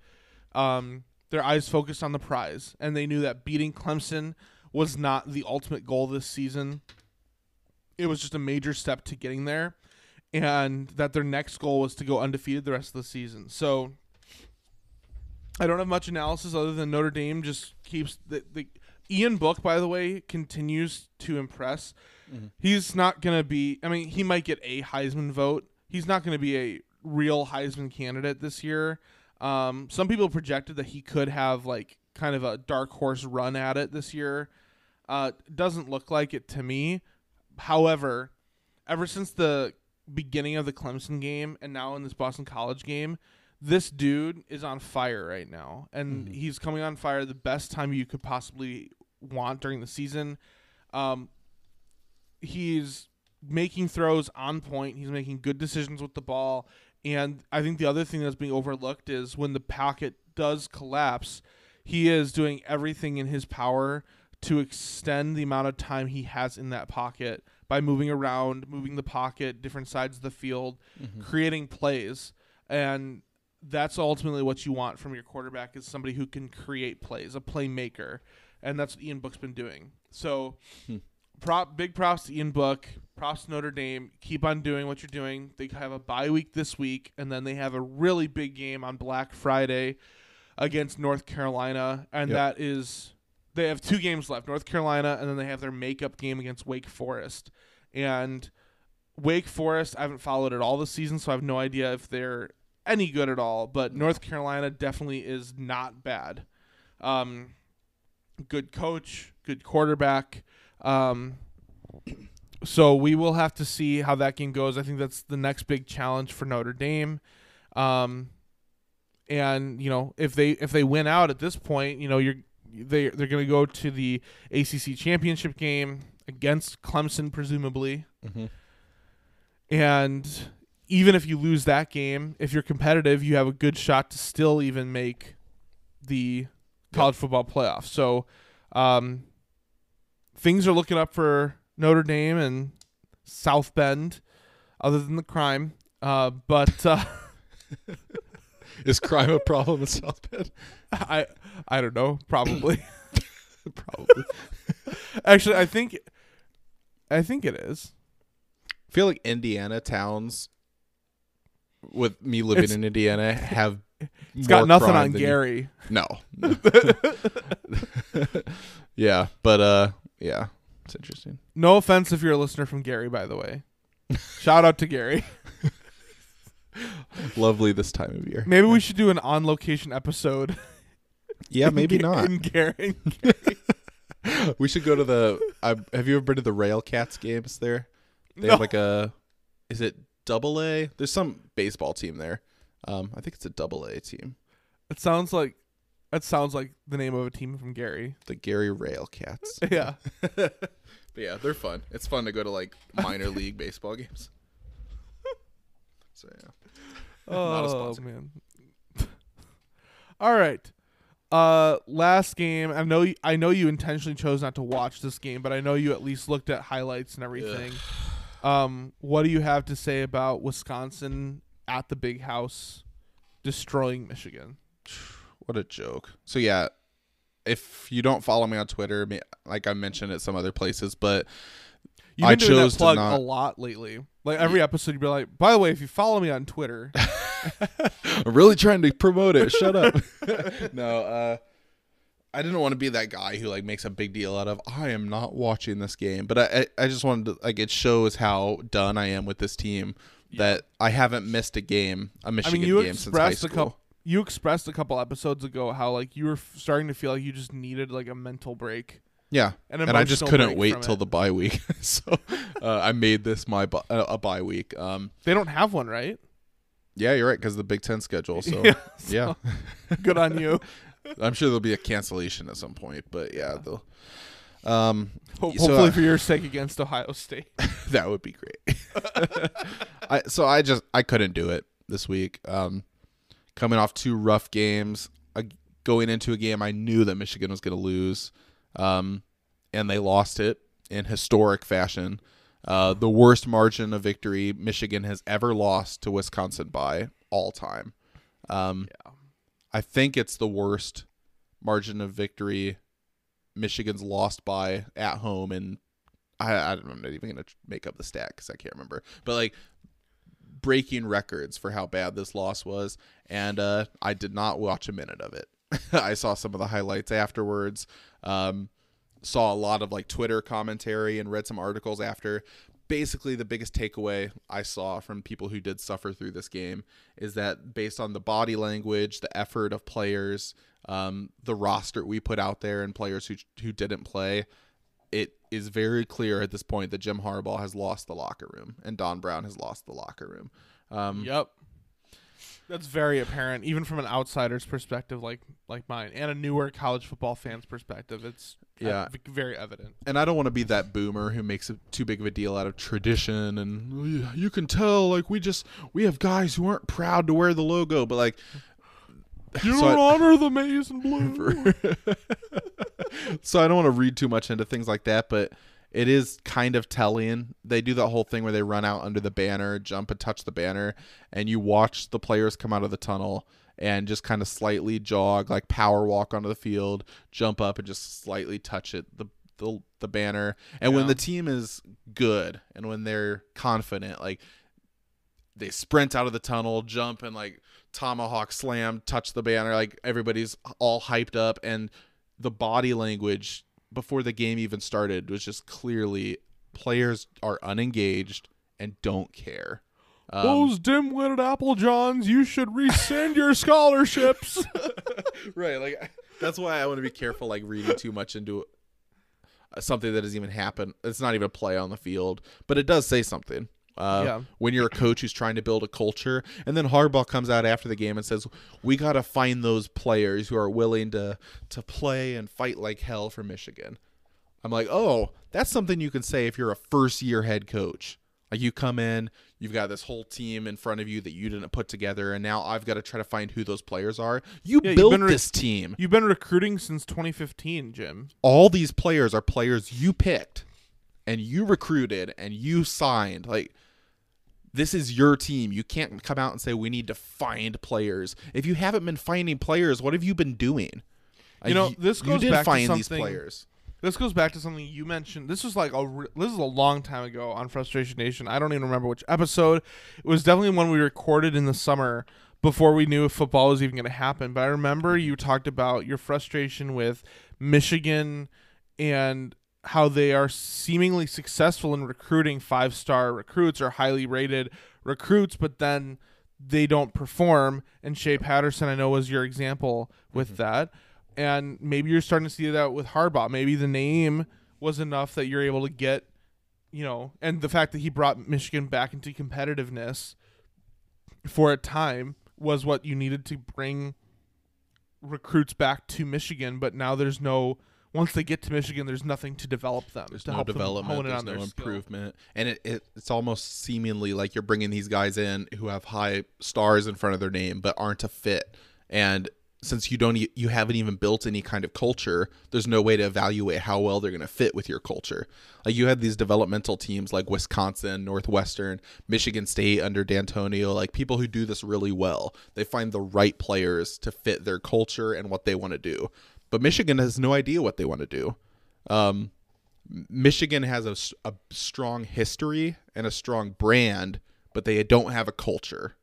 um, their eyes focused on the prize, and they knew that beating Clemson was not the ultimate goal this season. It was just a major step to getting there, and that their next goal was to go undefeated the rest of the season. So I don't have much analysis other than Notre Dame just keeps the, the Ian Book, by the way, continues to impress. Mm-hmm. He's not gonna be. I mean, he might get a Heisman vote. He's not gonna be a real Heisman candidate this year. Um, some people projected that he could have like kind of a dark horse run at it this year. Uh, doesn't look like it to me. However, ever since the beginning of the Clemson game and now in this Boston College game, this dude is on fire right now, and he's coming on fire the best time you could possibly want during the season. Um, he's making throws on point. He's making good decisions with the ball. And I think the other thing that's being overlooked is when the pocket does collapse, he is doing everything in his power to extend the amount of time he has in that pocket by moving around, moving the pocket, different sides of the field, mm-hmm. creating plays. And that's ultimately what you want from your quarterback is somebody who can create plays, a playmaker. And that's what Ian Book's been doing. So hmm. prop big props to Ian Book, props to Notre Dame. Keep on doing what you're doing. They have a bye week this week, and then they have a really big game on Black Friday against North Carolina, and Yep. that is they have two games left: North Carolina, and then they have their makeup game against Wake Forest. And Wake Forest, I haven't followed it all this season, so I have no idea if they're any good at all. But North Carolina definitely is not bad. Um, good coach, good quarterback. Um, so we will have to see how that game goes. I think that's the next big challenge for Notre Dame. Um, and you know, if they if they win out at this point, you know, you're they they're going to go to the ACC championship game against Clemson, presumably. Mhm. And even if you lose that game, if you're competitive, you have a good shot to still even make the college football playoff. So, um, things are looking up for Notre Dame and South Bend, other than the crime. Uh, but uh, [laughs] Is crime a problem in South Bend? [laughs] I I don't know. Probably. [laughs] Probably. Actually, I think I think it is. I feel like Indiana towns, with me living It's- in Indiana, have It's got nothing on than you- Gary. No. yeah, but uh, yeah, it's interesting. No offense if you're a listener from Gary, by the way. [laughs] Shout out to Gary. [laughs] Lovely this time of year. Maybe we should do an on location episode. Yeah, [laughs] in maybe Ga- not. In Gary. We should go to the. I, have you ever been to the Rail Cats games there? They No. have like a. Is it double A? There's some baseball team there. Um, I think it's a double A team. It sounds like that sounds like the name of a team from Gary. The Gary Rail Cats. [laughs] Yeah. [laughs] But yeah, they're fun. It's fun to go to like minor [laughs] league baseball games. So yeah. Not a Oh man. All right. Uh, last game. I know. You, I know you intentionally chose not to watch this game, but I know you at least looked at highlights and everything. Um, what do you have to say about Wisconsin at the Big House destroying Michigan? What a joke. So yeah, if you don't follow me on Twitter, like I mentioned at some other places, but You've I been doing chose that to plug not- a lot lately. Like every episode, you'd be like, "By the way, if you follow me on Twitter, [laughs] I'm really trying to promote it. Shut up. [laughs] no, uh I didn't want to be that guy who like makes a big deal out of I am not watching this game, but I I, I just wanted to like it shows how done I am with this team that I haven't missed a game, a Michigan mean, you game since high expressed a school. couple. You expressed a couple episodes ago how like you were f- starting to feel like you just needed like a mental break. Yeah, An and I just couldn't wait till it. the bye week, [laughs] so uh, I made this my bu- uh, a bye week. Um, They don't have one, right? yeah, you're right because the Big Ten schedule. So [laughs] Yeah, [laughs] yeah, Good on you. I'm sure there'll be a cancellation at some point, but yeah, they'll. Um, Ho- So, hopefully uh, for your sake against Ohio State. that would be great. I so I just I couldn't do it this week. Um, coming off two rough games, uh, going into a game I knew that Michigan was going to lose, um, and they lost it in historic fashion. Uh, the worst margin of victory Michigan has ever lost to Wisconsin by all time. Um, Yeah. I think it's the worst margin of victory Michigan's lost by at home, and I, I'm not even gonna make up the stat because I can't remember. But like breaking records for how bad this loss was, and uh, I did not watch a minute of it. [laughs] I saw some of the highlights afterwards. Um, saw a lot of like Twitter commentary and read some articles after. Basically, the biggest takeaway I saw from people who did suffer through this game is that based on the body language, the effort of players, um, the roster we put out there, and players who who didn't play, it is very clear at this point that Jim Harbaugh has lost the locker room and Don Brown has lost the locker room. Um, Yep. That's very apparent, even from an outsider's perspective, like like mine, and a newer college football fan's perspective. It's uh, Yeah. very evident. and I don't want to be that boomer who makes a, too big of a deal out of tradition and "Oh, you can tell like we just we have guys who aren't proud to wear the logo but like [laughs] You So don't honor the [laughs] maize and blue. [laughs] so I don't want to read too much into things like that, but it is kind of telling. They do that whole thing where they run out under the banner, jump and touch the banner, and you watch the players come out of the tunnel and just kind of slightly jog, like power walk onto the field, jump up and just slightly touch it, the the, the banner. And when the team is good and when they're confident, like they sprint out of the tunnel, jump and like tomahawk slam, touch the banner. Like everybody's all hyped up, and the body language before the game even started was just clearly players are unengaged and don't care. Um, Those dim-witted Apple Johns, you should rescind your scholarships. [laughs] right, like [laughs] that's why I want to be careful, like reading too much into uh, something that doesn't even happen. It's not even a play on the field, but it does say something. Uh, Yeah. When you're a coach who's trying to build a culture, and then Harbaugh comes out after the game and says, "We got to find those players who are willing to to play and fight like hell for Michigan." I'm like, "Oh, that's something you can say if you're a first year head coach." Like you come in, you've got this whole team in front of you that you didn't put together, and now I've got to try to find who those players are. You Yeah, built this team. You've been recruiting since 2015, Jim. All these players are players you picked, and you recruited, and you signed. Like this is your team. You can't come out and say we need to find players. If you haven't been finding players, what have you been doing? You know, this you goes did back to something- players. This goes back to something you mentioned. This was like a re- this is a long time ago on Frustration Nation. I don't even remember which episode. It was definitely one we recorded in the summer before we knew if football was even going to happen. But I remember you talked about your frustration with Michigan and how they are seemingly successful in recruiting five-star recruits or highly rated recruits, but then they don't perform. And Shea Patterson, I know, was your example with mm-hmm. that and maybe you're starting to see that with Harbaugh. Maybe the name was enough that you're able to get, you know, and the fact that he brought Michigan back into competitiveness for a time was what you needed to bring recruits back to Michigan. But now there's no. Once they get to Michigan, there's nothing to develop them. There's to no help them development. in There's no their skill. improvement, and it, it it's almost seemingly like you're bringing these guys in who have high stars in front of their name but aren't a fit. And since you don't, you haven't even built any kind of culture, there's no way to evaluate how well they're going to fit with your culture. Like you had these developmental teams like Wisconsin, Northwestern, Michigan State under D'Antonio, like people who do this really well. They find the right players to fit their culture and what they want to do. But Michigan has no idea what they want to do. Um, Michigan has a strong history and a strong brand, but they don't have a culture,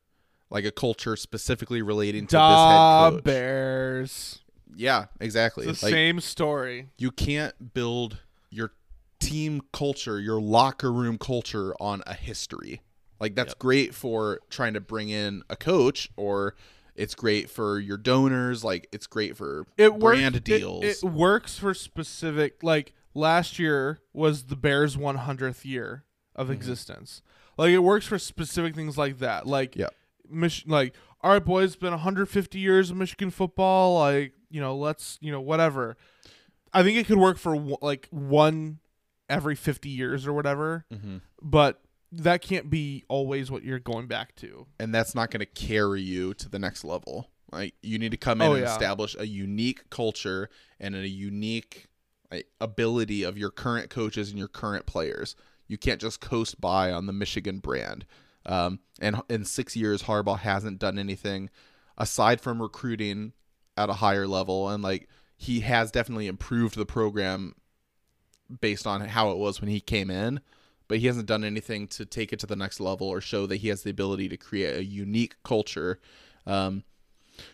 like a culture specifically relating to Da this head coach. Bears. Yeah, exactly. It's the Like, same story. You can't build your team culture, your locker room culture on a history. Like that's great for trying to bring in a coach, or it's great for your donors. Like it's great for it works, brand it- deals. It, works for specific. Like last year was the Bears' 100th year of Mm-hmm. existence. Like it works for specific things like that. Like Yeah. Mich- like all right, boys, it's been 150 years of Michigan football. Like you know, let's you know whatever. I think it could work for w- like one every 50 years or whatever, Mhm. but that can't be always what you're going back to. and that's not going to carry you to the next level. Like you need to come in Oh, and yeah. establish a unique culture and a unique like, ability of your current coaches and your current players. You can't just coast by on the Michigan brand. Um, and in six years, Harbaugh hasn't done anything aside from recruiting at a higher level, and like he has definitely improved the program based on how it was when he came in, but he hasn't done anything to take it to the next level or show that he has the ability to create a unique culture. Um,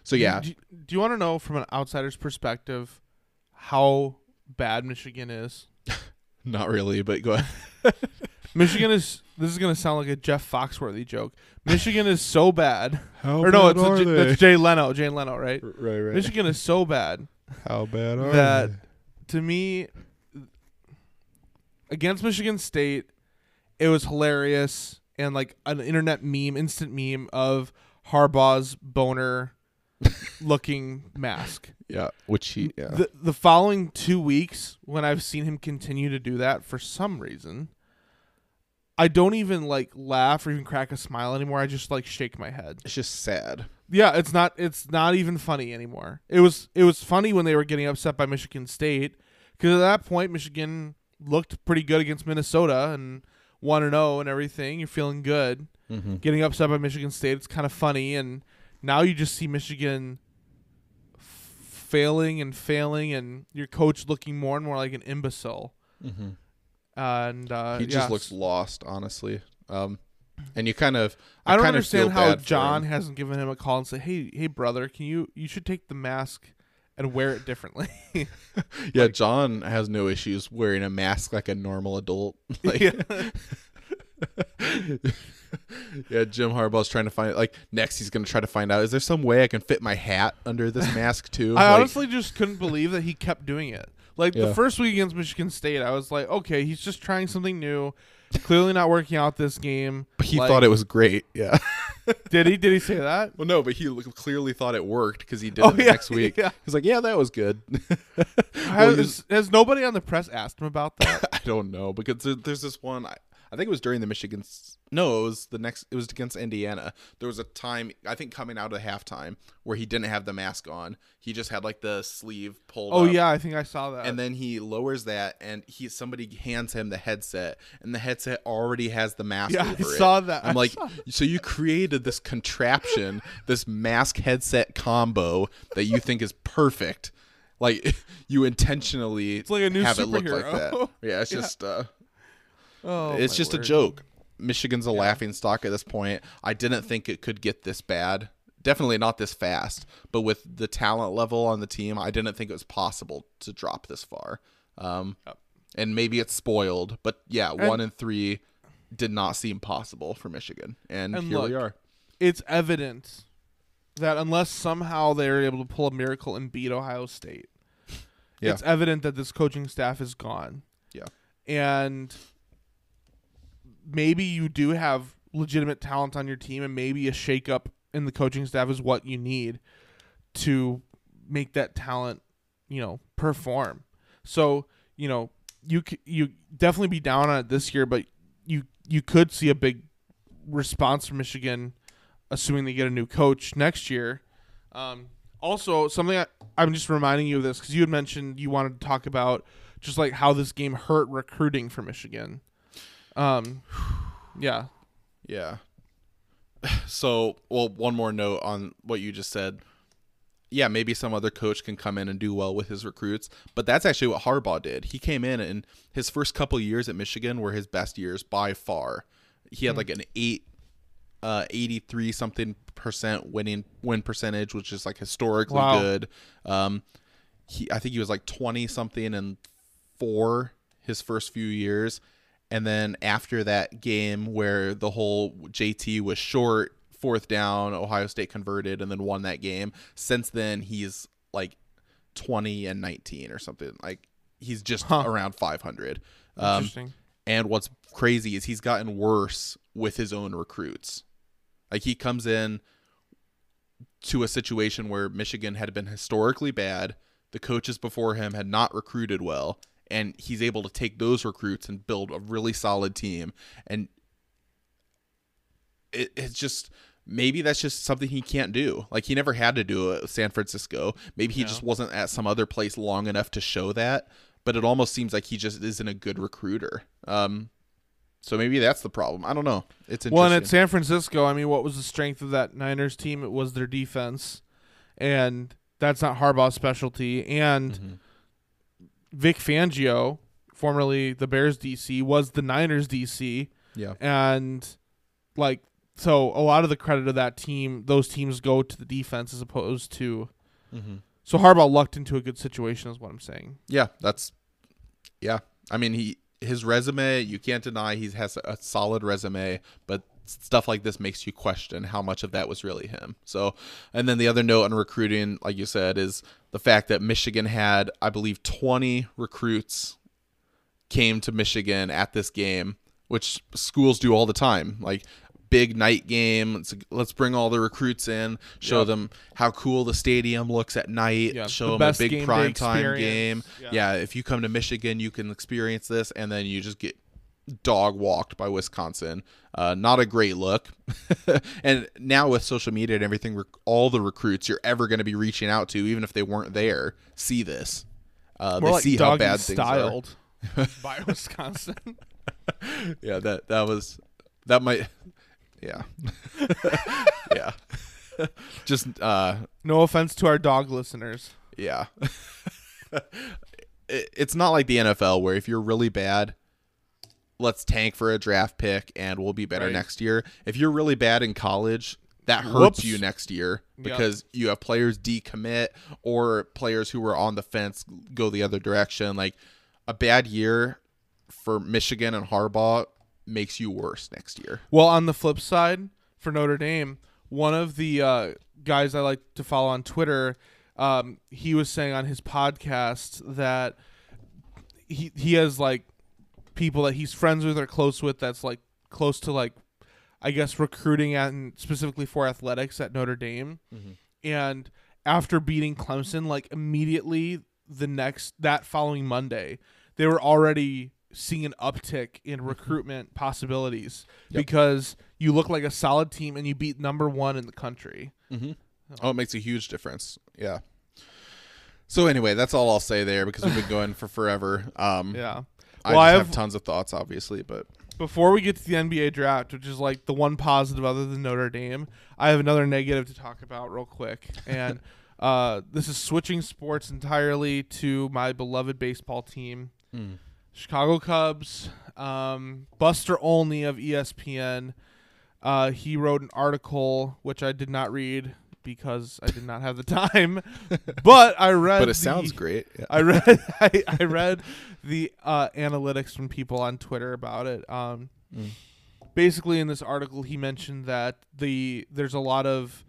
so yeah, Do, do you want to know from an outsider's perspective how bad Michigan is? [laughs] not really, but go ahead. [laughs] Michigan is. This is gonna sound like a Jeff Foxworthy joke. Michigan is so bad. [laughs] How or no, it's a, J- that's Jay Leno. Jay Leno, right? right, right. Michigan is so bad How bad are that to me against Michigan State, it was hilarious and like an internet meme, instant meme of Harbaugh's boner [laughs] looking mask. Yeah, which he yeah. The the following two weeks, when I've seen him continue to do that for some reason, I don't even like laugh or even crack a smile anymore. I just like shake my head. it's just sad. Yeah, it's not it's not even funny anymore. It was it was funny when they were getting upset by Michigan State because at that point Michigan looked pretty good against Minnesota and one and zero and everything. You're feeling good. Mm-hmm. Getting upset by Michigan State, it's kind of funny, and now you just see Michigan f- failing and failing, and your coach looking more and more like an imbecile. Mm-hmm. And uh, he just looks lost, honestly. Um, and you kind of I don't kind of understand how John hasn't given him a call and say, "Hey, hey, brother, can you you should take the mask and wear it differently." [laughs] Yeah, John has no issues wearing a mask like a normal adult. [laughs] like, Yeah. [laughs] yeah, Jim Harbaugh's trying to find like next he's gonna try to find out is there some way I can fit my hat under this mask too? I Like, honestly just couldn't believe that he kept doing it. Like Yeah. the first week against Michigan State, I was like, okay, he's just trying something new. Clearly not working out this game. But he Like, thought it was great. Yeah. Did he? Did he say that? well, no, but he clearly thought it worked because he did Oh, it the yeah, next week. yeah. He's like, yeah, that was good. [laughs] Has, has nobody on the press asked him about that? [laughs] I don't know because there's this one. I, I think it was during the Michigan. No, it was the next. It was against Indiana. There was a time I think coming out of halftime where he didn't have the mask on. He just had like the sleeve pulled. oh up. yeah, I think I saw that. And then he lowers that, and he somebody hands him the headset, and the headset already has the mask Yeah, I it. saw that. I'm I like, so you created this contraption, this mask headset combo that you think is perfect. Like [laughs] you intentionally It's like a new have it look like superhero. that. [laughs] Yeah, it's Yeah. just uh, oh, it's just a joke. Michigan's a laughing stock at this point. I didn't think it could get this bad. Definitely not this fast. But with the talent level on the team, I didn't think it was possible to drop this far. Um, Yep. And maybe it's spoiled, but yeah, And- one and three did not seem possible for Michigan, and, And here we are. It's evident that unless somehow they're able to pull a miracle and beat Ohio State, Yeah. it's evident that this coaching staff is gone. Yeah. And maybe you do have legitimate talent on your team, and maybe a shakeup in the coaching staff is what you need to make that talent, you know, perform. So you know, you you definitely be down on it this year, but you you could see a big response from Michigan, assuming they get a new coach next year. Um, also, something I, I'm just reminding you of this because you had mentioned you wanted to talk about just like how this game hurt recruiting for Michigan. Um, yeah, Yeah. [sighs] So, well, one more note on what you just said. Yeah, maybe some other coach can come in and do well with his recruits, but that's actually what Harbaugh did. He came in and his first couple years at Michigan were his best years by far. He had like an 8 uh 83 something percent winning win percentage, which is like historically Wow. good. Um he I think he was like 20 something and 4 his first few years. And then after that game where the whole JT was short, fourth down, Ohio State converted and then won that game. Since then, he's like 20 and 19 or something. Like he's just Huh. around 500. Um, interesting. and what's crazy is he's gotten worse with his own recruits. Like he comes in to a situation where Michigan had been historically bad. The coaches before him had not recruited well, and he's able to take those recruits and build a really solid team. And it, it's just maybe that's just something he can't do. Like he never had to do it with San Francisco. Maybe he Yeah. just wasn't at some other place long enough to show that. But it almost seems like he just isn't a good recruiter. Um, So maybe that's the problem. I don't know. It's interesting. Well, and at San Francisco, I mean, what was the strength of that Niners team? It was their defense, and that's not Harbaugh's specialty. And Mhm. Vic Fangio, formerly the Bears DC, was the Niners DC, yeah. and like so, a lot of the credit of that team, those teams go to the defense as opposed to. Mm-hmm. So Harbaugh lucked into a good situation, is what I'm saying. Yeah, that's yeah. I mean, he his resume, you can't deny he has a solid resume, but stuff like this makes you question how much of that was really him. So, and then the other note on recruiting, like you said, is the fact that Michigan had, I believe, 20 recruits came to Michigan at this game, which schools do all the time. Like big night game. Let's, let's bring all the recruits in, show them how cool the stadium looks at night, Yeah, show the them a big prime time game. Yeah. Yeah. if you come to Michigan, you can experience this, and then you just get dog walked by Wisconsin. Uh, not a great look. [laughs] and now with social media and everything, rec- all the recruits you're ever going to be reaching out to, even if they weren't there, see this. Uh, they like see how bad things are. styled [laughs] by Wisconsin. [laughs] Yeah, that that was that might. Yeah, yeah. just uh, no offense to our dog listeners. Yeah. it, it's not like the NFL where if you're really bad, let's tank for a draft pick and we'll be better Right. next year. If you're really bad in college, that hurts Whoops. you next year Yep. because you have players decommit or players who were on the fence go the other direction. Like a bad year for Michigan and Harbaugh makes you worse next year. Well, on the flip side, for Notre Dame, one of the uh, guys I like to follow on Twitter, um, he was saying on his podcast that he he has like people that he's friends with or close with that's like close to like I guess recruiting and specifically for athletics at Notre Dame. And after beating Clemson, like immediately the next that following Monday, they were already seeing an uptick in recruitment possibilities Yep. because you look like a solid team and you beat number one in the country. Mm-hmm. Oh, it makes a huge difference. Yeah. So anyway, that's all I'll say there because we've been going for forever. Um, Yeah. I Well, have, have- tons of thoughts, obviously, but Before we get to the NBA draft, which is like the one positive other than Notre Dame, I have another negative to talk about real quick. And [laughs] uh, this is switching sports entirely to my beloved baseball team, Chicago Cubs. Um, Buster Olney of ESPN. Uh, he wrote an article which I did not read because I did not have the time, [laughs] but I read. but the- it sounds great. Yeah. [laughs] I read [laughs] I, I read the uh, analytics from people on Twitter about it. Um, Mm. Basically, in this article, he mentioned that the there's a lot of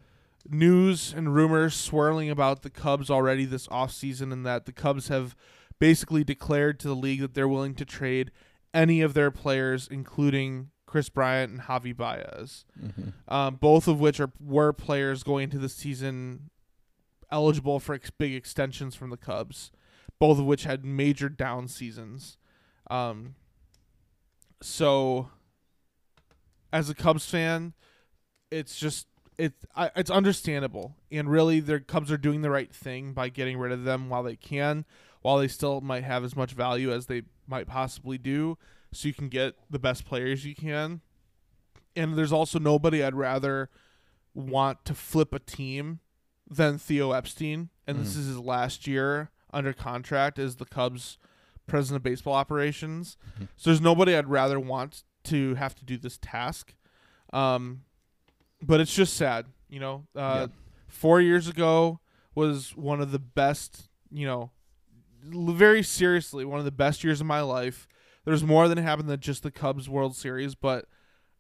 news and rumors swirling about the Cubs already this offseason and that the Cubs have basically declared to the league that they're willing to trade any of their players, including Kris Bryant and Javi Baez, Mhm. um, both of which are were players going into the season eligible for ex- big extensions from the Cubs, both of which had major down seasons. Um, so, as a Cubs fan, it's just it I, it's understandable, and really, the Cubs are doing the right thing by getting rid of them while they can, while they still might have as much value as they might possibly do, so you can get the best players you can. And there's also nobody I'd rather want to flip a team than Theo Epstein, and this Mhm. is his last year under contract as the Cubs president of baseball operations. Mhm. So there's nobody I'd rather want to have to do this task. Um, but it's just sad, you know. Uh. Four years ago was one of the best, you know, very seriously one of the best years of my life. There's more than happened than just the Cubs World Series, but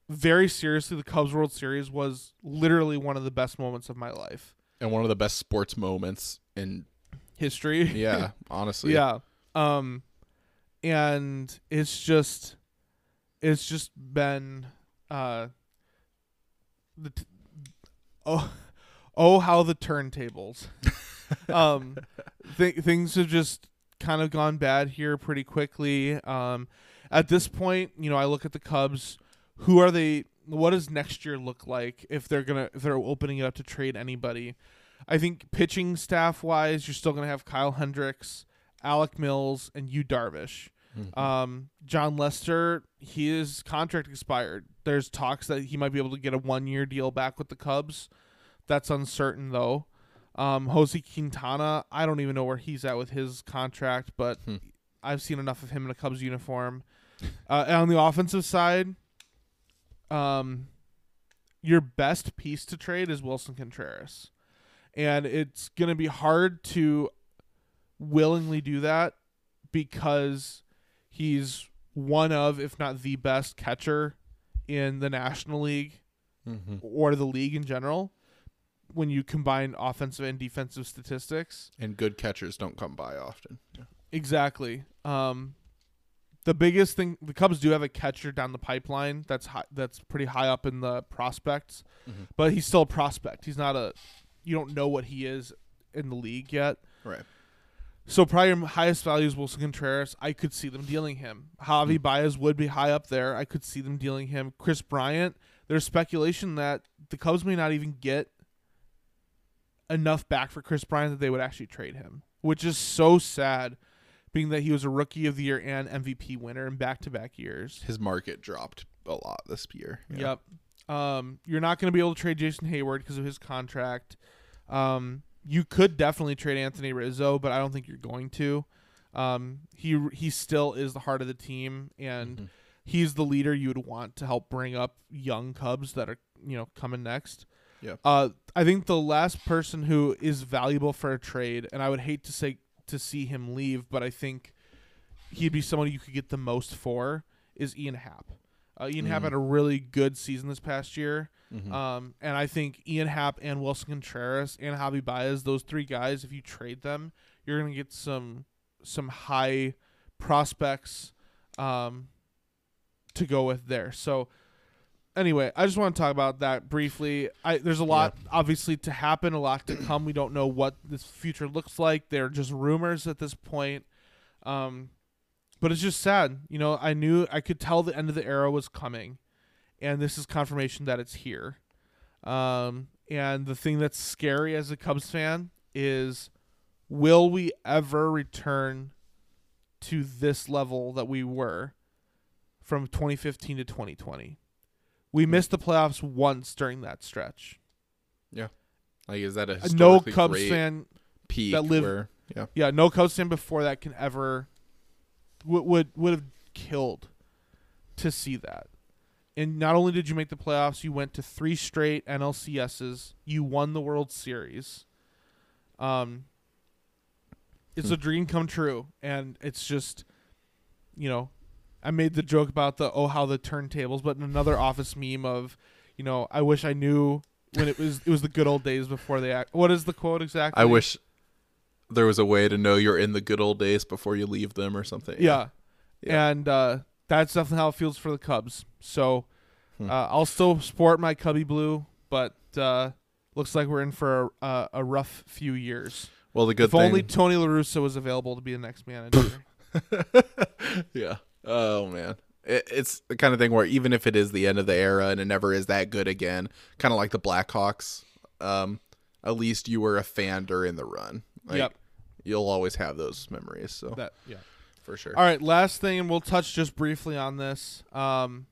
very seriously, the Cubs World Series was literally one of the best moments of my life. And one of the best sports moments in History. yeah, [laughs] honestly. yeah. Um and it's just it's just been uh the t- oh oh how the turntables. [laughs] um th- things have just kind of gone bad here pretty quickly. Um at this point, you know, I look at the Cubs, who are they what does next year look like if they're going to if they're opening it up to trade anybody? I think pitching staff wise, you're still going to have Kyle Hendricks, Alec Mills, and Yu Darvish. Mhm. Um, Jon Lester his contract expired. There's talks that he might be able to get a one year deal back with the Cubs. That's uncertain though. Um, Jose Quintana, I don't even know where he's at with his contract, but Hmm. I've seen enough of him in a Cubs uniform. Uh, on the offensive side, um, your best piece to trade is Willson Contreras, and it's gonna be hard to willingly do that because he's one of, if not the best catcher in the National League Mm-hmm. or the league in general. When you combine offensive and defensive statistics, And good catchers don't come by often. exactly. Um, the biggest thing the Cubs do have a catcher down the pipeline that's high, that's pretty high up in the prospects, Mhm. but he's still a prospect. He's not a you don't know what he is in the league yet. Right. So probably your highest value is Willson Contreras. I could see them dealing him. Javy Hmm. Baez would be high up there. I could see them dealing him. Kris Bryant. There's speculation that the Cubs may not even get enough back for Kris Bryant that they would actually trade him, which is so sad, being that he was a Rookie of the Year and MVP winner in back-to-back years. His market dropped a lot this year. Yeah. Yep. Um, you're not going to be able to trade Jason Heyward because of his contract. Um, you could definitely trade Anthony Rizzo, but I don't think you're going to. Um, he he still is the heart of the team, and Mhm. he's the leader you would want to help bring up young Cubs that are you know coming next. Yeah. Uh, I think the last person who is valuable for a trade, and I would hate to say to see him leave, but I think he'd be someone you could get the most for is Ian Happ. Uh, Ian Happ Mm. had a really good season this past year, Mhm. um, and I think Ian Happ and Willson Contreras and Javy Baez, those three guys, if you trade them, you're gonna get some some high prospects um, to go with there. So anyway, I just want to talk about that briefly. I there's a lot obviously to happen, a lot to come. We don't know what this future looks like. They're just rumors at this point. Um, but it's just sad. You know, I knew I could tell the end of the era was coming, and this is confirmation that it's here. Um, and the thing that's scary as a Cubs fan is, will we ever return to this level that we were from 2015 to 2020? We missed the playoffs once during that stretch. Yeah, like, is that a No Cubs fan peak that live- where, yeah. Yeah, no Cubs fan before that can ever would would would have killed to see that. And not only did you make the playoffs, you went to three straight NLCSs. You won the World Series. Um, it's Hmm. a dream come true, and it's just, you know, I made the joke about the oh how the turntables, but another office meme of, you know, I wish I knew when it was it was the good old days before they act. What is the quote exactly? I wish there was a way to know you're in the good old days before you leave them or something. Yeah. Yeah. And uh, that's definitely how it feels for the Cubs. So Hmm. uh, I'll still sport my Cubby blue, but uh, looks like we're in for a, a, a rough few years. Well, the good if thing. only Tony La Russa was available to be the next manager. [laughs] yeah. Oh man. It, it's the kind of thing where even if it is the end of the era and it never is that good again, kind of like the Blackhawks, um, at least you were a fan during the run. Like, Yep. You'll always have those memories. So that yeah. for sure. All right, last thing, and we'll touch just briefly on this, um,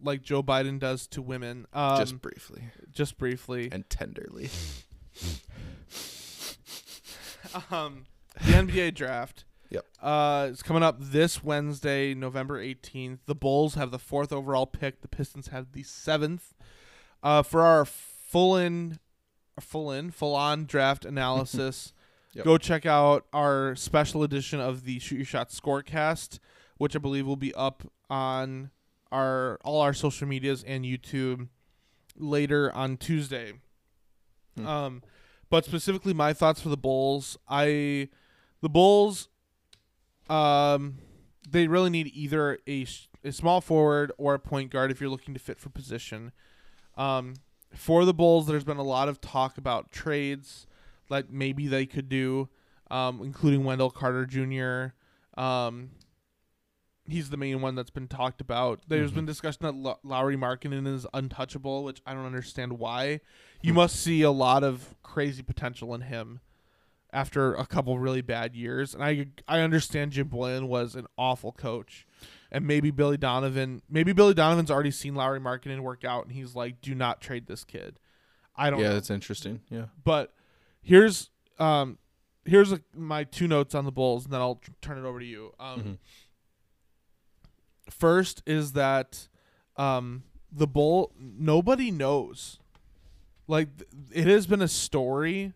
like Joe Biden does to women. Um, Just briefly just briefly. and tenderly. [laughs] um, the NBA draft. Yep. Uh, it's coming up this Wednesday, November 18th. The Bulls have the fourth overall pick. The Pistons have the seventh. Uh, for our full in, full in, full on draft [laughs] analysis, Yep. go check out our special edition of the Shoot Your Shot Scorecast, which I believe will be up on our all our social medias and YouTube later on Tuesday. Hmm. Um, but specifically my thoughts for the Bulls. I the Bulls um they really need either a, a small forward or a point guard if you're looking to fit for position. Um, for the Bulls, there's been a lot of talk about trades that maybe they could do, um, including Wendell Carter Jr. Um, he's the main one that's been talked about. There's Mhm. been discussion that L- Lauri Markkanen is untouchable, which I don't understand why. You must see a lot of crazy potential in him after a couple really bad years, and I I understand Jim Boylen was an awful coach, and maybe Billy Donovan. Maybe Billy Donovan's already seen Lauri Markkanen work out, and he's like, "Do not trade this kid." I don't Yeah, know. that's interesting. Yeah. But here's um here's a, my two notes on the Bulls, and then I'll t- turn it over to you. Um, Mhm. First is that um the Bull nobody knows. Like it has been a story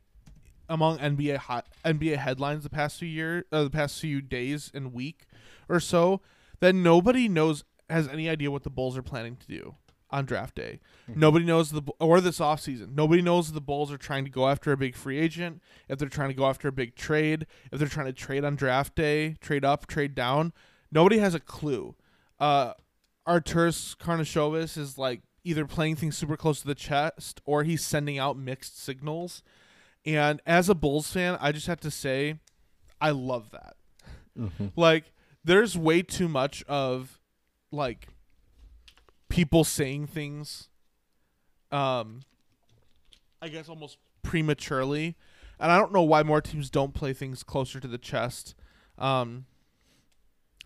among NBA hot, NBA headlines the past few years, uh, the past few days and week or so that nobody knows has any idea what the Bulls are planning to do on draft day. Nobody knows the or this offseason. Nobody knows if the Bulls are trying to go after a big free agent, if they're trying to go after a big trade, if they're trying to trade on draft day, trade up, trade down. Nobody has a clue. Uh Karnisovas is like either playing things super close to the chest or he's sending out mixed signals. And as a Bulls fan, I just have to say I love that. Like there's way too much of like people saying things um I guess almost prematurely. And I don't know why more teams don't play things closer to the chest. Um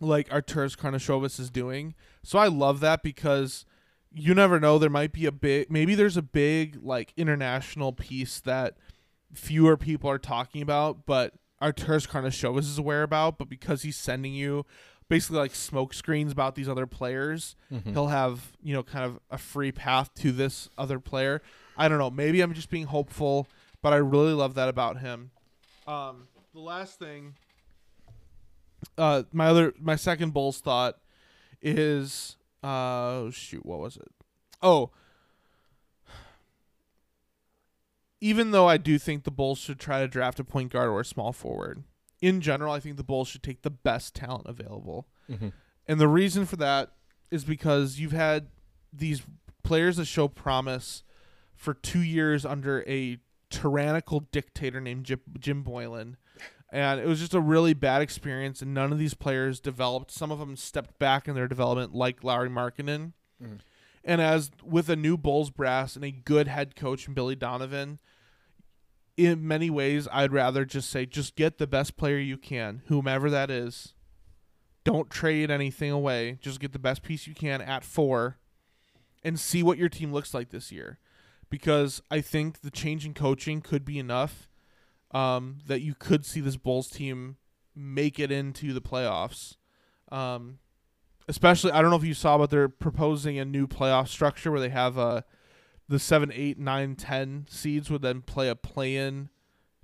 like Arturas Karnisovas is doing. So I love that because you never know there might be a big maybe there's a big like international piece that fewer people are talking about, but Arturas Karnisovas is aware about, but because he's sending you basically like smoke screens about these other players, he'll have, you know, kind of a free path to this other player. I don't know. Maybe I'm just being hopeful, but I really love that about him. Um, the last thing, uh, my other, my second Bulls thought is, uh, shoot, what was it? Oh, even though I do think the Bulls should try to draft a point guard or a small forward, in general, I think the Bulls should take the best talent available. Mm-hmm. And the reason for that is because you've had these players that show promise for two years under a tyrannical dictator named Jim, Jim Boylen. And it was just a really bad experience, and none of these players developed. Some of them stepped back in their development, like Lauri Markkanen. Mm-hmm. And as with a new Bulls brass and a good head coach Billy Donovan, in many ways, I'd rather just say, just get the best player you can, whomever that is. Don't trade anything away. Just get the best piece you can at four and see what your team looks like this year. Because I think the change in coaching could be enough um, that you could see this Bulls team make it into the playoffs. Um, especially, I don't know if you saw, but they're proposing a new playoff structure where they have uh, the 7, 8, 9, 10 seeds would then play a play in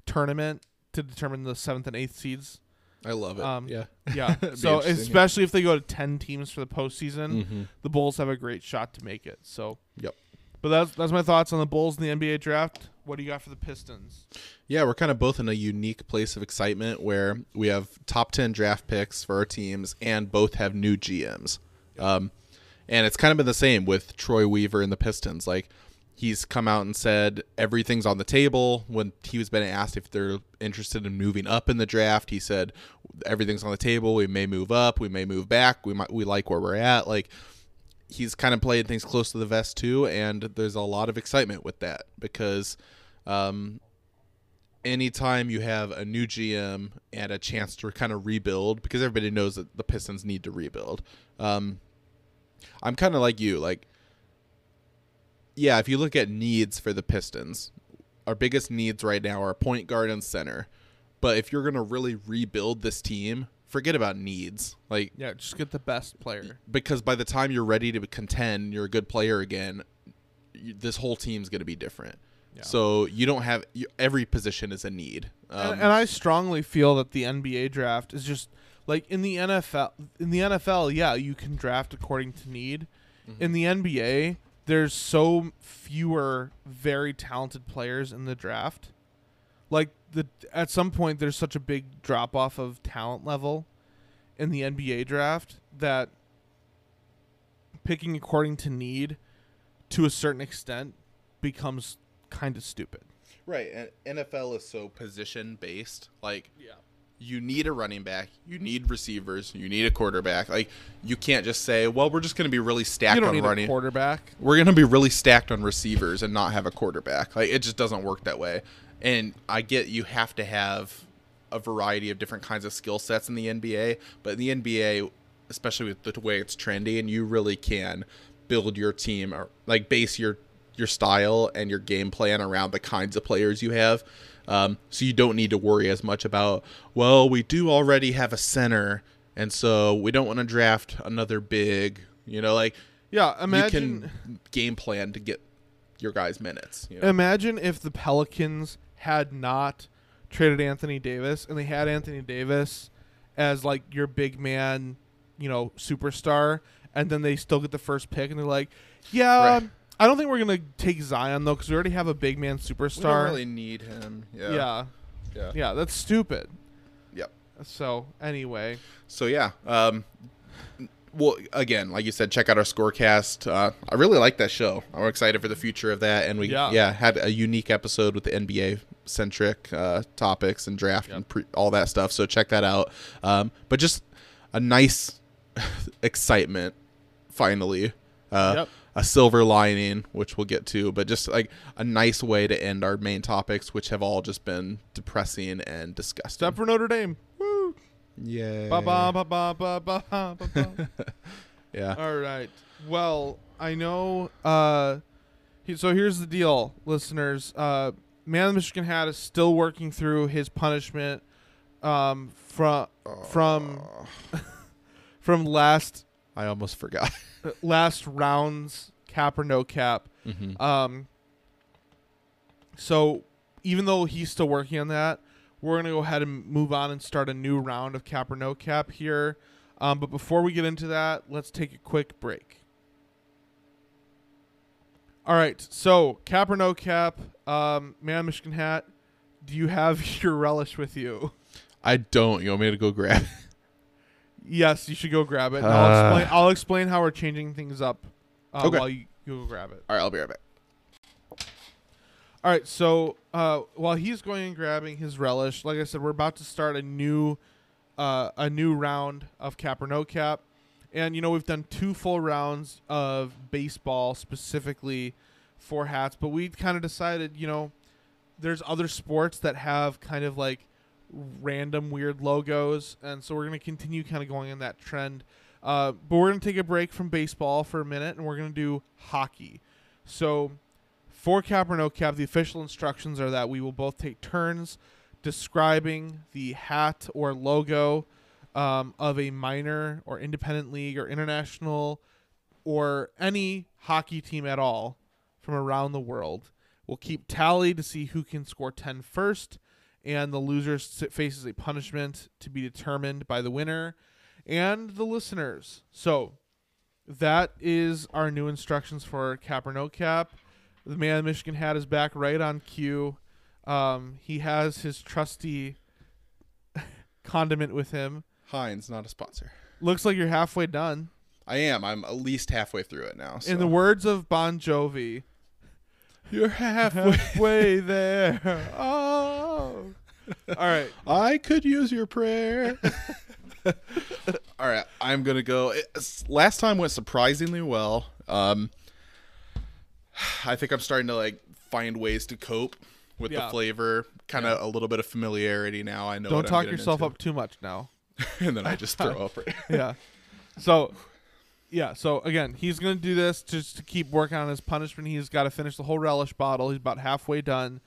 tournament to determine the 7th and 8th seeds. I love it. Um, yeah. Yeah. [laughs] So interesting, yeah. especially if they go to ten teams for the postseason, Mhm. the Bulls have a great shot to make it. So Yep. But that's that's my thoughts on the Bulls in the NBA draft. What do you got for the Pistons? Yeah, we're kind of both in a unique place of excitement where we have top 10 draft picks for our teams and both have new GMs. Um, and it's kind of been the same with Troy Weaver and the Pistons. Like, he's come out and said everything's on the table. When he was been asked if they're interested in moving up in the draft, he said everything's on the table. We may move up, we may move back. We might we like where we're at. Like, he's kind of playing things close to the vest too, and there's a lot of excitement with that because um, anytime you have a new GM and a chance to kind of rebuild, because everybody knows that the Pistons need to rebuild. Um, I'm kind of like you, like, yeah, if you look at needs for the Pistons, our biggest needs right now are point guard and center. But if you're gonna really rebuild this team, forget about needs. Like Yeah, just get the best player. because by the time you're ready to contend, you're a good player again. You, this whole team's going to be different. Yeah. So you don't have you, every position is a need. Um, and, and I strongly feel that the NBA draft is just like in the NFL. In the NFL, yeah, you can draft according to need. In the NBA, there's so fewer very talented players in the draft. Like the at some point, there's such a big drop off of talent level in the NBA draft that picking according to need, to a certain extent, becomes kind of stupid. right, and NFL is so position based. Like Yeah. You need a running back, you need receivers, you need a quarterback. Like you can't just say, "Well, we're just going to be really stacked You don't on need running." a quarterback. we're going to be really stacked on receivers and not have a quarterback. Like it just doesn't work that way. And I get you have to have a variety of different kinds of skill sets in the NBA, but in the NBA especially with the way it's trendy, and you really can build your team or like base your your style and your game plan around the kinds of players you have. Um, so you don't need to worry as much about, well, we do already have a center, and so we don't want to draft another big. You know, like Yeah, imagine you can game plan to get your guys minutes. You know? imagine if the Pelicans had not traded Anthony Davis and they had Anthony Davis as like your big man, you know, superstar, and then they still get the first pick and they're like, yeah. Right. I don't think we're gonna take Zion though because we already have a big man superstar. we don't really need him. Yeah. yeah, Yeah. yeah, that's stupid. Yep. So anyway, So yeah, um, well, again, like you said, check out our scorecast. Uh, I really like that show. I'm excited for the future of that, and we Yeah. yeah, had a unique episode with the NBA centric uh, topics and draft and pre- all that stuff. So check that out. Um, but just a nice [laughs] excitement, finally. Uh, Yep. A silver lining, which we'll get to, but just like a nice way to end our main topics, which have all just been depressing and disgusting. step for Notre Dame. Woo! Yeah. Ba ba ba ba ba ba ba ba. [laughs] Yeah. All right. Well, I know. Uh, he, so here's the deal, listeners. Uh, Man of the Michigan Hat is still working through his punishment um, from from [laughs] from last I almost forgot. [laughs] last rounds cap or no cap. mm-hmm. Um, so even though he's still working on that, we're gonna go ahead and move on and start a new round of cap or no cap here. Um, but before we get into that, let's take a quick break. All right, so cap or no cap, um, man, Michigan hat. Do you have [laughs] your relish with you? I don't. You want me to go grab? It? Yes, you should go grab it. and Uh. I'll explain. I'll explain how we're changing things up uh, Okay. while you, you go grab it. All right, I'll be right back. All right, so uh, while he's going and grabbing his relish, like I said, we're about to start a new uh, a new round of cap or no cap, and you know we've done two full rounds of baseball specifically for hats, but we kind of decided, you know, there's other sports that have kind of like random weird logos, and so we're gonna continue kind of going in that trend. Uh, but we're gonna take a break from baseball for a minute, and we're gonna do hockey. So for cap or no cap, the official instructions are that we will both take turns describing the hat or logo um, of a minor or independent league or international or any hockey team at all from around the world. We'll keep tally to see who can score 10 first, and the loser faces a punishment to be determined by the winner and the listeners. So that is our new instructions for cap or no cap. The man in Michigan hat is back right on cue. Um, he has his trusty [laughs] condiment with him. Heinz, not a sponsor. Looks like you're halfway done. I am. I'm at least halfway through it now. So. In the words of Bon Jovi, you're halfway. [laughs] halfway [laughs] there. Oh. All right. I could use your prayer. [laughs] All right, I'm gonna go. It's, last time went surprisingly well. Um, I think I'm starting to like find ways to cope with Yeah. the flavor. Kind of a little bit of familiarity now. I know. Don't what I'm talk yourself into. up too much now. [laughs] and then I just throw [laughs] up. Right. yeah. So, yeah. So again, he's gonna do this just to keep working on his punishment. He's got to finish the whole relish bottle. He's about halfway done.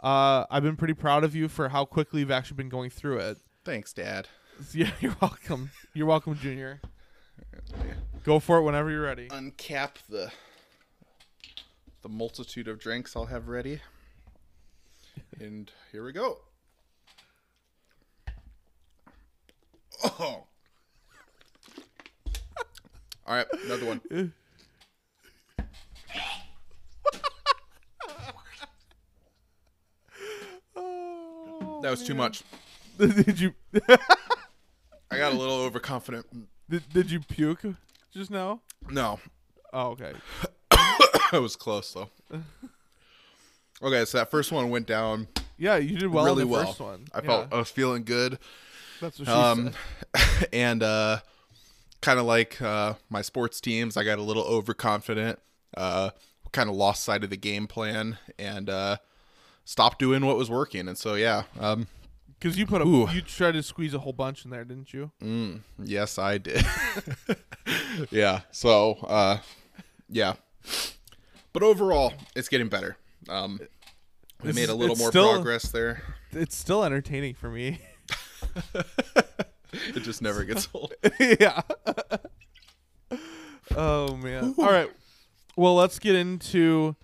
Uh, I've been pretty proud of you for how quickly you've actually been going through it. Thanks, Dad. [laughs] Yeah, you're welcome. You're welcome, Junior. Go for it whenever you're ready. Uncap the the multitude of drinks I'll have ready. And here we go. Oh. [laughs] All right, another one. [laughs] That was too much. [laughs] did you I got a little overconfident. did, did you puke just now? No, Oh, okay. [coughs] it was close though. Okay, so that first one went down Yeah, you did well really in the well. first one. I felt Yeah, I was feeling good. that's what she Um, said. [laughs] and uh, kind of like uh, my sports teams, I got a little overconfident. Uh, kind of lost sight of the game plan and uh, stopped doing what was working. And so yeah, um, Because you put a Ooh. you tried to squeeze a whole bunch in there, didn't you? Mm, yes, I did. [laughs] yeah. So, uh, yeah. But overall, it's getting better. Um, we This made a little more still- progress there. It's still entertaining for me. [laughs] It just never gets old. [laughs] yeah. oh man. All right. Well, let's get into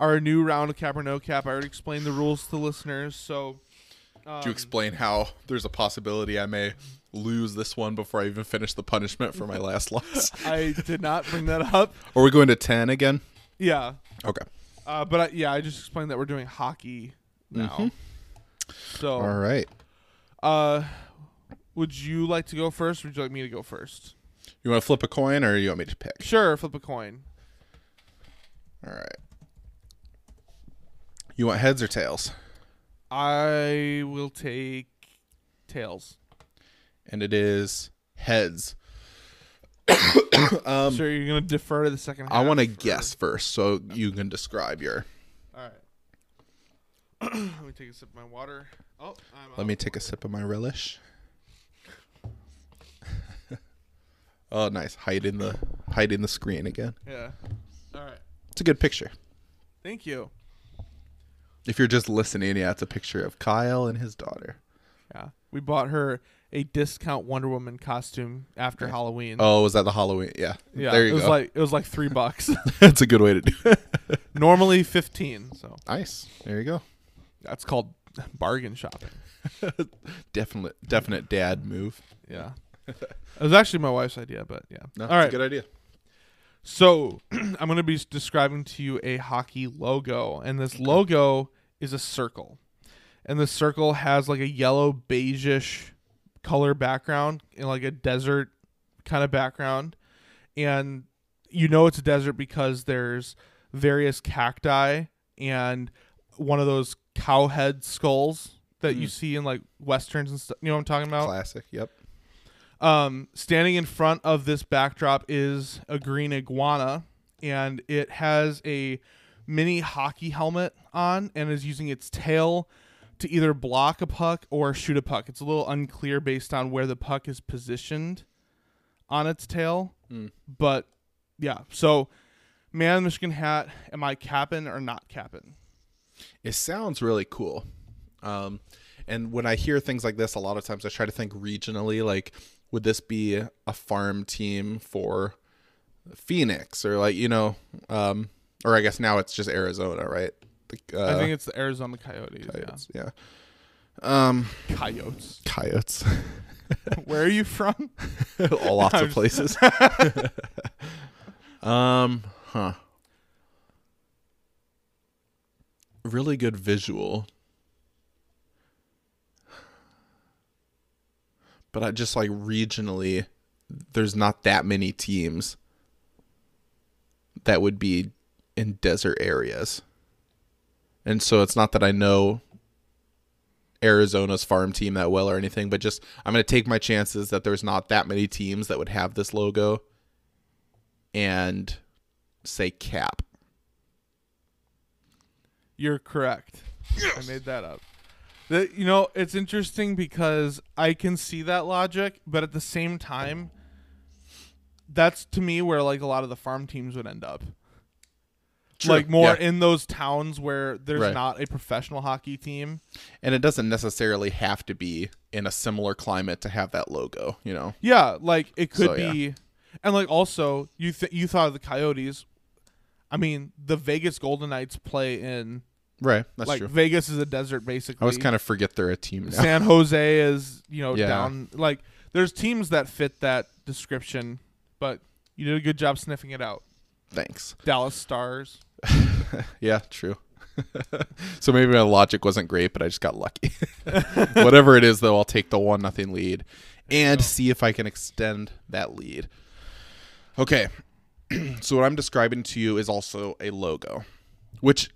our new round of cap or no cap. I already explained the rules to listeners, so um, Do you explain how there's a possibility I may lose this one before I even finish the punishment for my [laughs] last loss? I did not bring that up. Are we going to 10 again? Yeah. Okay. Uh, but I, yeah, I just explained that we're doing hockey now. So, All right. uh, would you like to go first? Or would you like me to go first? You want to flip a coin or you want me to pick? Sure, flip a coin. All right. You want heads or tails? I will take tails. And it is heads. [coughs] um, so you're gonna defer to the second half. I want to guess first so you can describe your. All right. [coughs] Let me take a sip of my water. Oh, I'm Let me take a sip of my relish. [laughs] oh, nice. Hiding the hiding the screen again. Yeah. All right. It's a good picture. Thank you. If you're just listening, yeah, it's a picture of Kyle and his daughter. Yeah. We bought her a discount Wonder Woman costume after. Halloween. Oh, was that the Halloween? Yeah. yeah. There you it was go. like it was like three bucks. [laughs] That's a good way to do it. [laughs] Normally fifteen. So Nice. There you go. that's called [laughs] bargain shopping. Definite definite dad move. Yeah. it was actually my wife's idea, but yeah. No, All right. a good idea. So [clears throat] I'm going to be describing to you a hockey logo, and this logo is a circle, and the circle has like a yellow beigeish color background and like a desert kind of background, and you know it's a desert because there's various cacti and one of those cow head skulls that you Mm. see in like westerns and stuff. You know what I'm talking about? Classic. Yep. Um, standing in front of this backdrop is a green iguana, and it has a mini hockey helmet on and is using its tail to either block a puck or shoot a puck. It's a little unclear based on where the puck is positioned on its tail, Mm. but yeah. So, man, in Michigan hat, am I capping or not capping? It sounds really cool. Um, and when I hear things like this, a lot of times I try to think regionally. Like, would this be a farm team for Phoenix or like you know, um, or I guess now it's just Arizona, right? The, uh, I think it's the Arizona Coyotes. coyotes. Yeah. Um, Coyotes. coyotes. [laughs] where are you from? [laughs] All Lots of [laughs] places. um, huh. Really good visual. But I just like regionally there's not that many teams that would be in desert areas. And so it's not that I know Arizona's farm team that well or anything, but just I'm going to take my chances that there's not that many teams that would have this logo and say cap. You're correct. I made that up. You know, it's interesting because I can see that logic, but at the same time, that's to me where like a lot of the farm teams would end up. True, Like more yeah. in those towns where there's Right. not a professional hockey team. And it doesn't necessarily have to be in a similar climate to have that logo, you know. Yeah, like it could So, yeah. be, and like also you th- you thought of the Coyotes. I mean, the Vegas Golden Knights play in Right, that's like true. Vegas is a desert basically. I always kind of forget they're a team now. San Jose is, you know, Yeah. down. Like, there's teams that fit that description, but you did a good job sniffing it out. Thanks. Dallas Stars. [laughs] Yeah, true. [laughs] so maybe my logic wasn't great, but I just got lucky. [laughs] Whatever it is, though, I'll take the one nothing lead and see if I can extend that lead. Okay, [clears throat] so what I'm describing to you is also a logo, which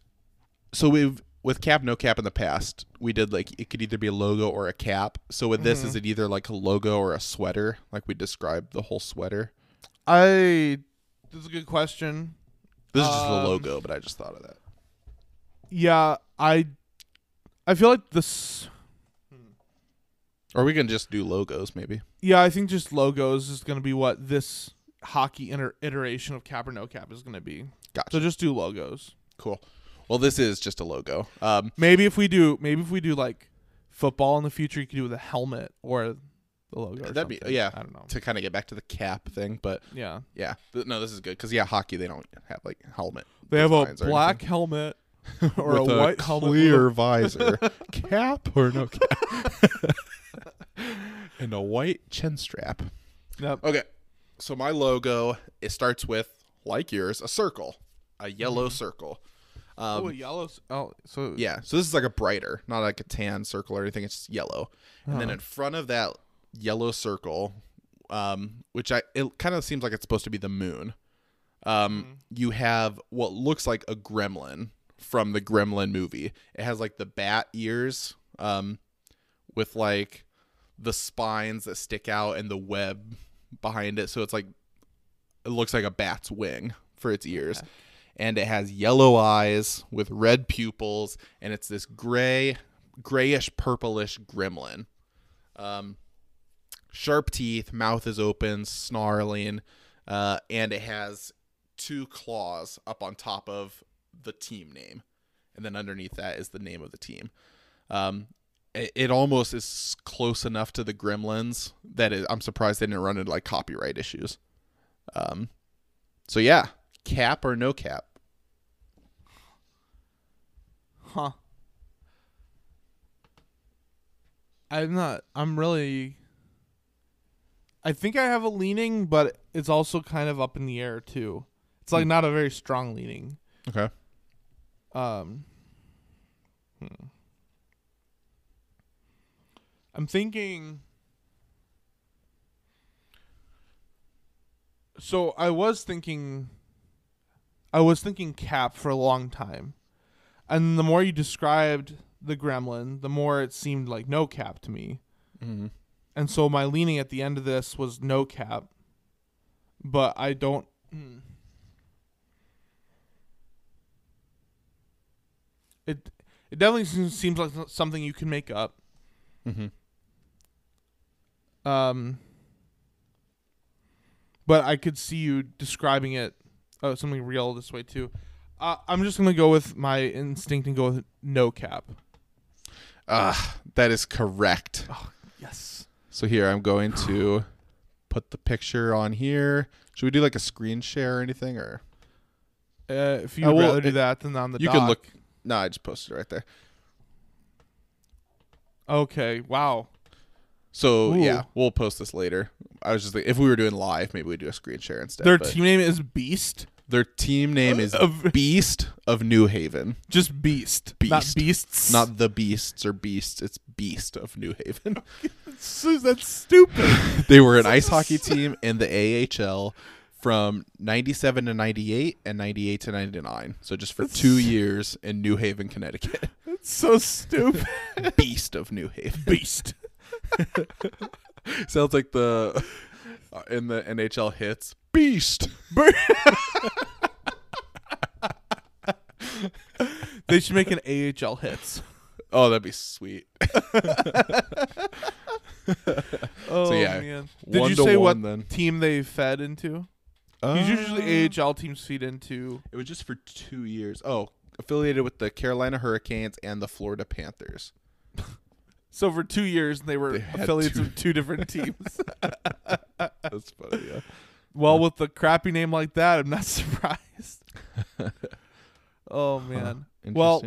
so we've with cap no cap in the past we did like it could either be a logo or a cap. So with this, is it either like a logo or a sweater? Like we described the whole sweater. I. This is a good question. This is just the Um, logo, but I just thought of that. Yeah, I. I feel like this. Or we can just do logos, maybe. Yeah, I think just logos is going to be what this hockey inter- iteration of cap or no cap is going to be. Gotcha. So just do logos. cool. Well, this is just a logo. Um, Maybe if we do, maybe if we do like football in the future, you could do with a helmet or the logo. That'd be- yeah. I don't know. to kind of get back to the cap thing, but Yeah, yeah, no, this is good because yeah, hockey they don't have like helmet. they have a or black helmet [laughs] or a With white clear a- visor, [laughs] cap or no cap, [laughs] and a white chin strap. Yep. Okay, so my logo it starts with like yours a circle, a yellow circle. Um, oh, yellow. Oh, so Yeah, so this is like a brighter, not like a tan circle or anything. It's just yellow, and then in front of that yellow circle, um, which I it kind of seems like it's supposed to be the moon. Um, you have what looks like a gremlin from the Gremlin movie. It has like the bat ears, um, with like the spines that stick out and the web behind it. So it's like it looks like a bat's wing for its ears. And it has yellow eyes with red pupils, and it's this gray, grayish purplish gremlin. Um, sharp teeth, mouth is open, snarling, uh, and it has two claws up on top of the team name, and then underneath that is the name of the team. Um, it, it almost is close enough to the Gremlins that it, I'm surprised they didn't run into like copyright issues. Um, so yeah, cap or no cap? Huh. I'm not. I'm really. I think I have a leaning, but it's also kind of up in the air too. It's like Hmm. not a very strong leaning. Okay. Um. hmm. I'm thinking. So I was thinking. I was thinking cap for a long time, and the more you described the gremlin, the more it seemed like no cap to me. Mm-hmm. And so my leaning at the end of this was no cap. But I don't. hmm. It it definitely seems, seems like something you can make up. Mm-hmm. Um, but I could see you describing it uh, something real this way too. Uh, I'm just gonna go with my instinct and go with no cap. Ah, that is correct. Oh, Yes. So here I'm going to put the picture on here. Should we do like a screen share or anything, or Uh, if you'd Uh, well, rather do it- that than on the you dock. can look? No, I just posted it right there. Okay. Wow. So Ooh. yeah, we'll post this later. I was just like, if we were doing live, maybe we'd do a screen share instead. Their but team name is Beast. their team name is Of- [laughs] Beast of New Haven, Just Beast. Not Beasts. not the Beasts or Beasts. It's Beast of New Haven. [laughs] So that's stupid. [laughs] they were an ice hockey team in the AHL from 97 to 98 and 98 to 99. So just for two years in New Haven, Connecticut. That's so stupid. Beast of New Haven. Beast. [laughs] Sounds like the uh, in the NHL hits Beast. [laughs] They should make an AHL hits. Oh, that'd be sweet. [laughs] Oh yeah, man. Did one you to say one what then. team they fed into? Uh, usually AHL teams feed into It was just for two years. Oh, affiliated with the Carolina Hurricanes and the Florida Panthers. So for two years they were They affiliates two- of two different [laughs] teams. [laughs] That's funny. Yeah. well, with the crappy name like that, I'm not [laughs] surprised. oh man. Well,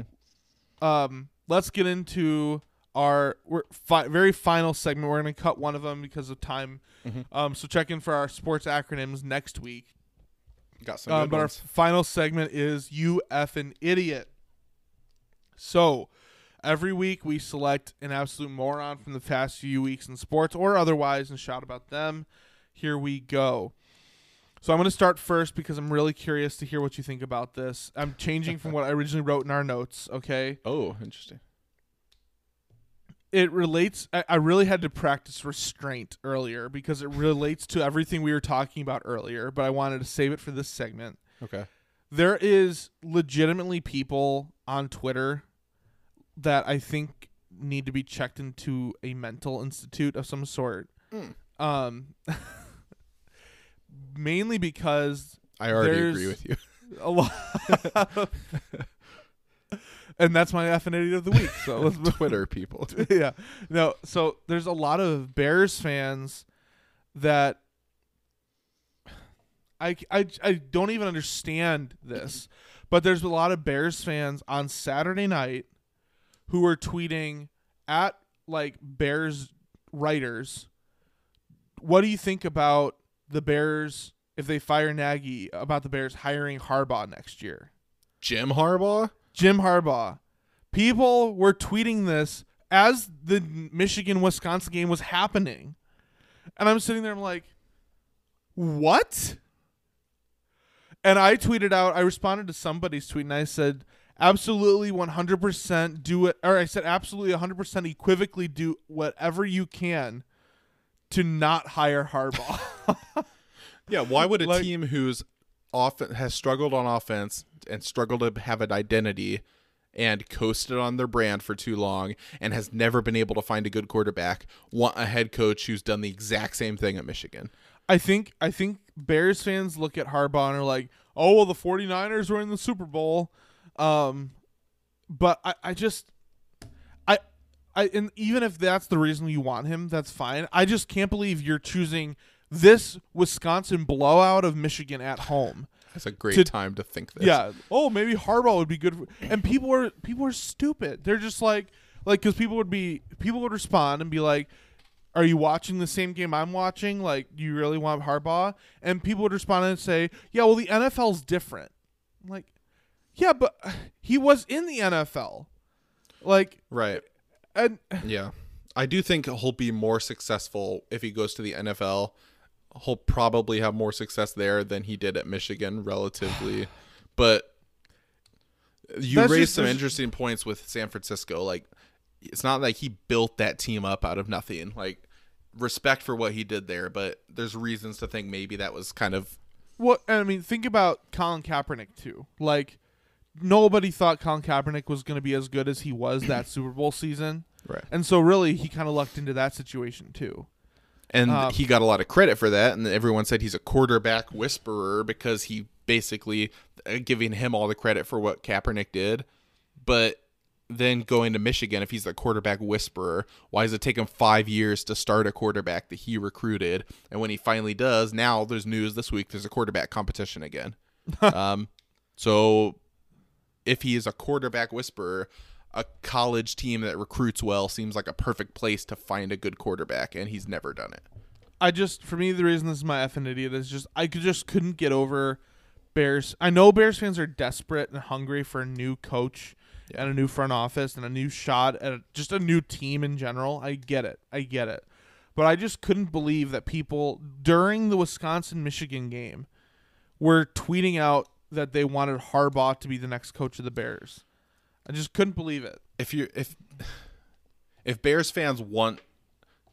um, let's get into our we're fi- very final segment. We're gonna cut one of them because of time. Mhm. Um, so check in for our sports acronyms next week. got some good but our final segment is you f an idiot. So every week we select an absolute moron from the past few weeks in sports or otherwise and shout about them. Here we go. So I'm going to start first because I'm really curious to hear what you think about this. I'm changing from what I originally wrote in our notes. Okay. oh, interesting. it relates I, I really had to practice restraint earlier because it relates to everything we were talking about earlier but i wanted to save it for this segment Okay. there is legitimately people on twitter that i think need to be checked into a mental institute of some sort. Um, [laughs] mainly because I already agree with you. [laughs] a lot, [laughs] and that's my affinity of the week. So Twitter people. yeah. No, so there's a lot of Bears fans that I, I, I don't even understand this, but there's a lot of Bears fans on Saturday night who are tweeting at like Bears writers, what do you think about the Bears if they fire Nagy about the Bears hiring Harbaugh next year? Jim Harbaugh? Jim Harbaugh. People were tweeting this as the Michigan Wisconsin game was happening. And I'm sitting there, I'm like, what? And I tweeted out, I responded to somebody's tweet and I said, absolutely 100% do it. Or I said, absolutely 100% equivocally do whatever you can to not hire Harbaugh. [laughs] Yeah, why would a Like- team who's often has struggled on offense and struggled to have an identity and coasted on their brand for too long and has never been able to find a good quarterback want a head coach who's done the exact same thing at Michigan? I think I think Bears fans look at Harbaugh and are like, "Oh, well, the 49ers were in the Super Bowl." Um, but I, I just I I and even if that's the reason you want him, that's fine. I just can't believe you're choosing this Wisconsin blowout of Michigan at home. That's a great To- time to think this. Yeah. Oh, maybe Harbaugh would be good. For, and people are people are stupid. They're just like like because people would be people would respond and be like, "Are you watching the same game I'm watching? Like, do you really want Harbaugh?" And people would respond and say, "Yeah, well, the NFL's different." I'm like, yeah, but [sighs] he was in the NFL. Like, Right. and [sighs] Yeah. I do think he'll be more successful if he goes to the NFL. He'll probably have more success there than he did at Michigan, relatively. [sighs] But you That's raised just- some there's- interesting points with San Francisco. Like, it's not like he built that team up out of nothing. Like, respect for what he did there, but there's reasons to think maybe that was kind of what? I mean, think about Colin Kaepernick too. Like, nobody thought Colin Kaepernick was going to be as good as he was that [coughs] Super Bowl season. right. And so really he kind of lucked into that situation too. And Um, he got a lot of credit for that. And everyone said he's a quarterback whisperer because he basically uh, giving him all the credit for what Kaepernick did. But then going to Michigan, if he's the quarterback whisperer, why does it take him five years to start a quarterback that he recruited? And when he finally does, now there's news this week there's a quarterback competition again. [laughs] um, so if he is a quarterback whisperer, a college team that recruits well seems like a perfect place to find a good quarterback, and he's never done it. I just for me the reason this is my idiot is just I could just couldn't get over Bears. I know Bears fans are desperate and hungry for a new coach and a new front office and a new shot at a, just a new team in general. I get it. I get it. But I just couldn't believe that people during the Wisconsin Michigan game were tweeting out that they wanted Harbaugh to be the next coach of the Bears. I just couldn't believe it. If you if if Bears fans want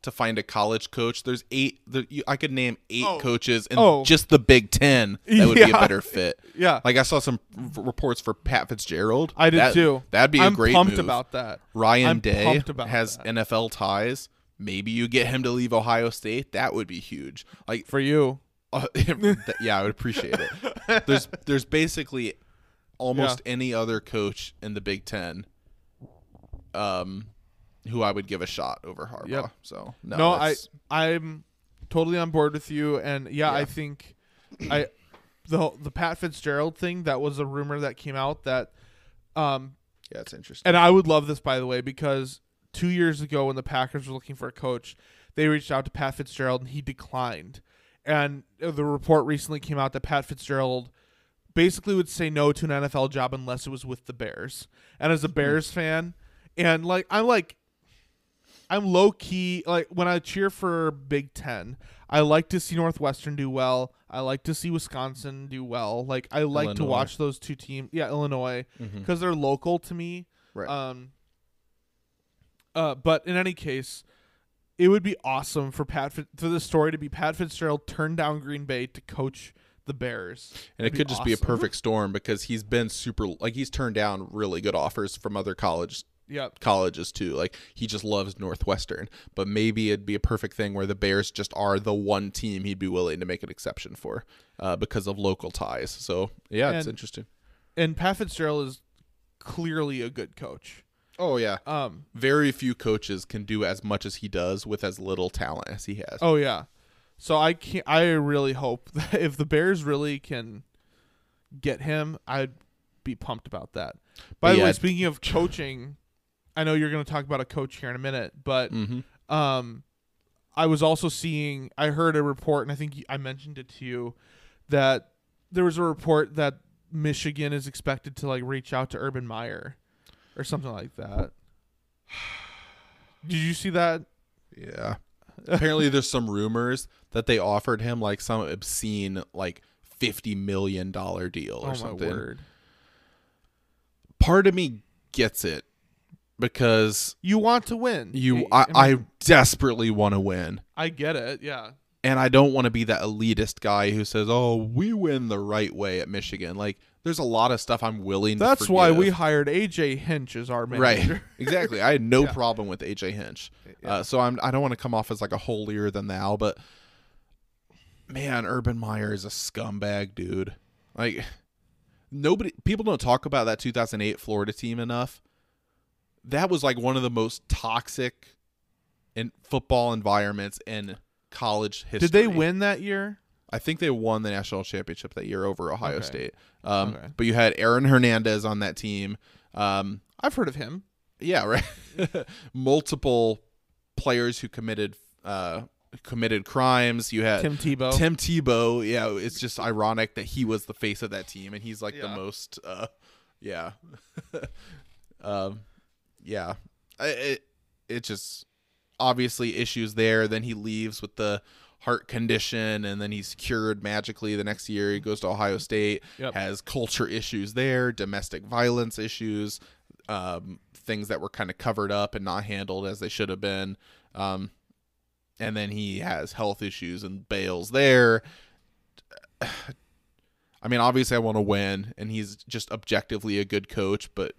to find a college coach, there's eight. There, you, I could name eight Oh. coaches in Oh. just the Big Ten that would be a better fit. [laughs] Yeah. Like I saw some r- reports for Pat Fitzgerald. I did That- too. That'd be a I'm great pumped move. about that. Ryan I'm Day has that. NFL ties. Maybe you get him to leave Ohio State. That would be huge. Like for you. Uh, [laughs] yeah, I would appreciate it. [laughs] There's there's basically almost any other coach in the Big Ten, um, who I would give a shot over Harbaugh. Yep. So no, No, I I'm totally on board with you, and yeah, I think I the the Pat Fitzgerald thing that was a rumor that came out that, um, yeah, it's interesting. and I would love this by the way because two years ago when the Packers were looking for a coach, they reached out to Pat Fitzgerald and he declined, and the report recently came out that Pat Fitzgerald basically would say no to an NFL job unless it was with the Bears, and as a Bears fan, and like I'm like I'm low key like when I cheer for Big Ten, I like to see Northwestern do well. I like to see Wisconsin do well. Like I like to watch those two teams. Yeah, Illinois Mhm. because they're local to me. Right. Um. Uh, but in any case, it would be awesome for Pat for the story to be Pat Fitzgerald turned down Green Bay to coach the Bears, and it That'd could just be a perfect storm because he's been super like he's turned down really good offers from other college Yep. colleges too. Like he just loves Northwestern, but maybe it'd be a perfect thing where the Bears just are the one team he'd be willing to make an exception for uh, because of local ties. So yeah, it's interesting. And Pat Fitzgerald is clearly a good coach. Oh yeah, Um. very few coaches can do as much as he does with as little talent as he has. Oh yeah. So I can not I really hope [laughs] that if the Bears really can get him, I'd be pumped about that. By the way, speaking of coaching, I know you're going to talk about a coach here in a minute, but hmm um, I was also seeing. I heard a report, and I think I mentioned it to you that there was a report that Michigan is expected to like reach out to Urban Meyer or something like that. Did you see that? Yeah. Apparently, there's some rumors that they offered him like some obscene like fifty million dollar deal or oh something. my word! Part of me gets it because You want to win. you, I, I, mean, I desperately want to win. I get it. Yeah. and I don't want to be that elitist guy who says, "Oh, we win the right way at Michigan." Like, there's a lot of stuff I'm willing. To That's why we hired AJ Hinch as our manager. right, [laughs] exactly. I had no [laughs] Yeah. problem with AJ Hinch, Yeah. uh, so I'm I don't want to come off as like a holier than thou, but man, Urban Meyer is a scumbag, dude. Like, nobody, people don't talk about that 2008 Florida team enough. That was like one of the most toxic in football environments in college history. Did they win that year? I think they won the national championship that year over Ohio Okay. State. Um, Okay. But you had Aaron Hernandez on that team. Um, I've heard of him. yeah, [laughs] right. Multiple players who committed uh, committed crimes. You had Tim Tebow. Tim Tebow. Yeah, it's just ironic that he was the face of that team, and he's like the most. Uh, yeah, [laughs] um, yeah. I- It it just obviously issues there. Then he leaves with the heart condition, and then he's cured magically the next year. He goes to Ohio State, Yep. has culture issues there, domestic violence issues, um, things that were kind of covered up and not handled as they should have been. Um, and then he has health issues and bails there. I mean, obviously, I want to win, and he's just objectively a good coach, but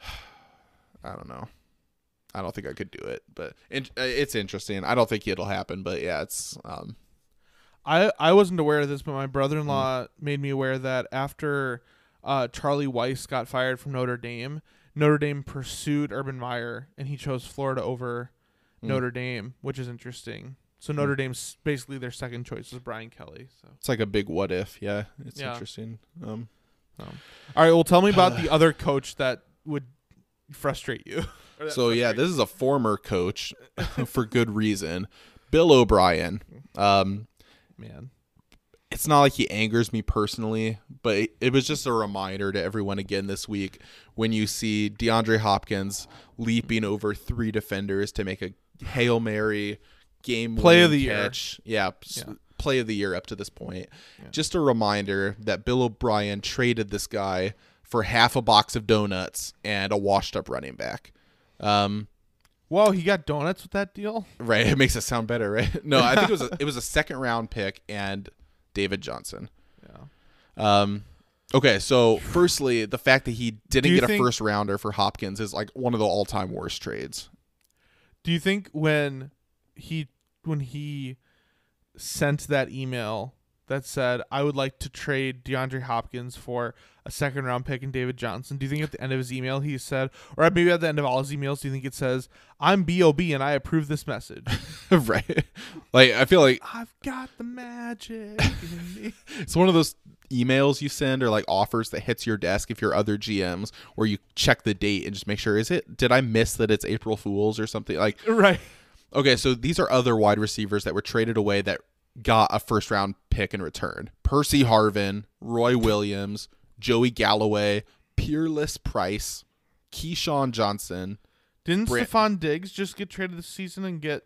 [sighs] I don't know. I don't think I could do it, but it, it's interesting. I don't think it'll happen, but yeah, it's um, I I wasn't aware of this, but my brother-in-law Mm-hmm. made me aware that after uh, Charlie Weis got fired from Notre Dame, Notre Dame pursued Urban Meyer, and he chose Florida over Mm. Notre Dame, which is interesting. So Notre Dame's basically their second choice is Brian Kelly. So, it's like a big what if. Yeah, it's Yeah. interesting. Um, all right. Well, tell me about the [sighs] other coach that would frustrate you. [laughs] Or that so yeah, frustrates this is a [laughs] former coach [laughs] for good reason, Bill O'Brien. Um, man. it's not like he angers me personally, but it, it was just a reminder to everyone again this week when you see DeAndre Hopkins leaping over three defenders to make a hail mary game Play of winning the year. catch. Yeah, Yeah. play of the year up to this point. Yeah. Just a reminder that Bill O'Brien traded this guy for half a box of donuts and a washed up running back. Um, Whoa, he got donuts with that deal. right, [laughs] it makes it sound better, right? No, I think it was a, it was a second round pick and David Johnson. Yeah. Um, okay, so firstly, the fact that he didn't get a first rounder for Hopkins is like one of the all time worst trades. Do you think when he when he sent that email that said I would like to trade DeAndre Hopkins for a second round pick and David Johnson, do you think at the end of his email he said or maybe at the end of all his emails do you think it says I'm BOB and I approve this message? [laughs] right. Like I feel like I've got the magic [laughs] it's one of those emails you send or like offers that hits your desk if you're other GMs where you check the date and just make sure is it did I miss that it's April Fools or something like right. Okay, so these are other wide receivers that were traded away that got a first round pick in return. Percy Harvin, Roy Williams, Joey Galloway, Peerless Price, Keyshawn Johnson. Didn't Stefon Diggs just get traded this season and get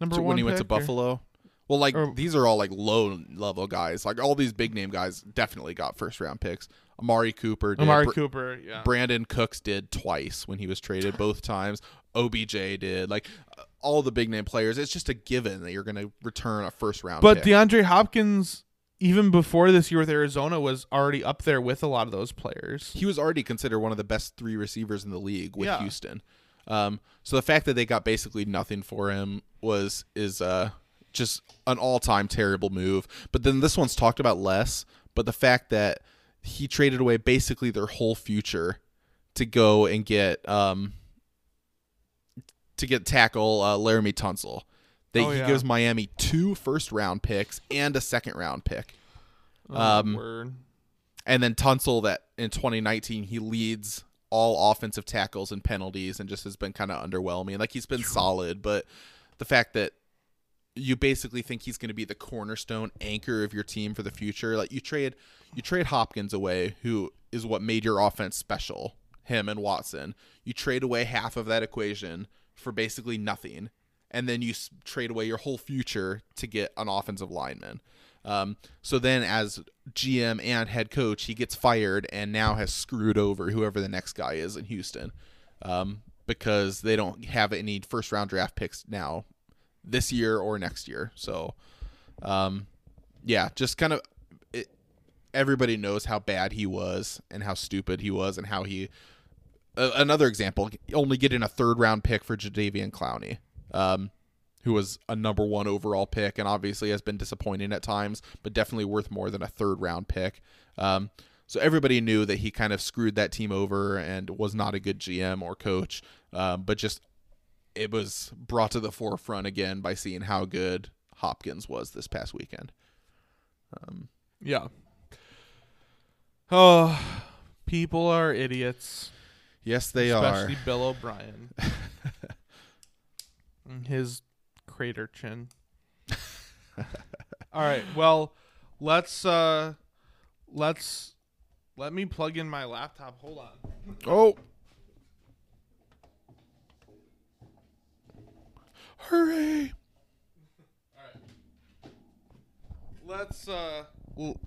number one when he went to or- Buffalo. Well, like or- these are all like low level guys. Like all these big name guys definitely got first round picks. Amari Cooper did. Amari Br- Cooper, yeah. Brandin Cooks did twice when he was traded, [sighs] both times. OBJ did. Like uh, all the big name players, it's just a given that you're going to return a first round But pick. DeAndre Hopkins even before this year with Arizona was already up there with a lot of those players. He was already considered one of the best three receivers in the league with Yeah. Houston. Um, so the fact that they got basically nothing for him was is uh, just an all time terrible move. But then this one's talked about less. But the fact that he traded away basically their whole future to go and get um, to get tackle uh, Laremy Tunsil. They, Oh, he yeah. gives Miami two first round picks and a second round pick. Oh, Um, word. And then Tunsil that in 2019 he leads all offensive tackles and penalties and just has been kind of underwhelming. Like he's been solid, but the fact that you basically think he's going to be the cornerstone anchor of your team for the future, like you trade you trade Hopkins away, who is what made your offense special, him and Watson. You trade away half of that equation for basically nothing, and then you trade away your whole future to get an offensive lineman. Um, so then, as GM and head coach, he gets fired and now has screwed over whoever the next guy is in Houston um, because they don't have any first round draft picks now this year or next year. So, um, yeah, just kind of it, everybody knows how bad he was and how stupid he was and how he. Another example, only getting a third round pick for Jadeveon Clowney. Um, who was a number one overall pick and obviously has been disappointing at times, but definitely worth more than a third round pick. Um, so everybody knew that he kind of screwed that team over and was not a good GM or coach, um, but just it was brought to the forefront again by seeing how good Hopkins was this past weekend. Um, Yeah. Oh, people are idiots. Yes, they especially are. Especially Bill O'Brien. [laughs] His crater chin. [laughs] All right. Well, let's uh let's let me plug in my laptop. Hold on. Oh. Hooray! Let's uh l-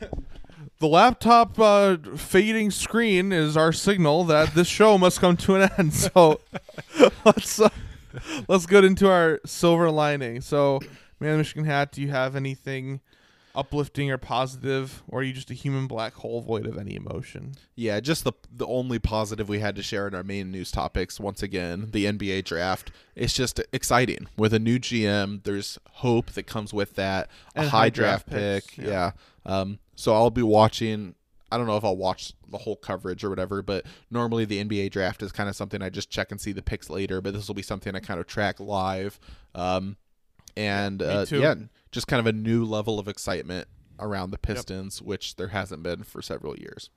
[laughs] The laptop uh, fading screen is our signal that this show must come to an end. So [laughs] let's uh, let's get into our silver lining. So, man, Michigan hat, do you have anything uplifting or positive, or are you just a human black hole void of any emotion? Yeah, just the the only positive we had to share in our main news topics. Once again, the NBA draft. It's just exciting with a new GM. There's hope that comes with that. A high, high draft, draft pick. picks, Yeah. yeah. Um. So I'll be watching. I don't know if I'll watch the whole coverage or whatever, but normally the NBA draft is kind of something I just check and see the picks later. But this will be something I kind of track live. Um, and uh, yeah, just kind of a new level of excitement around the Pistons, which there hasn't been for several years.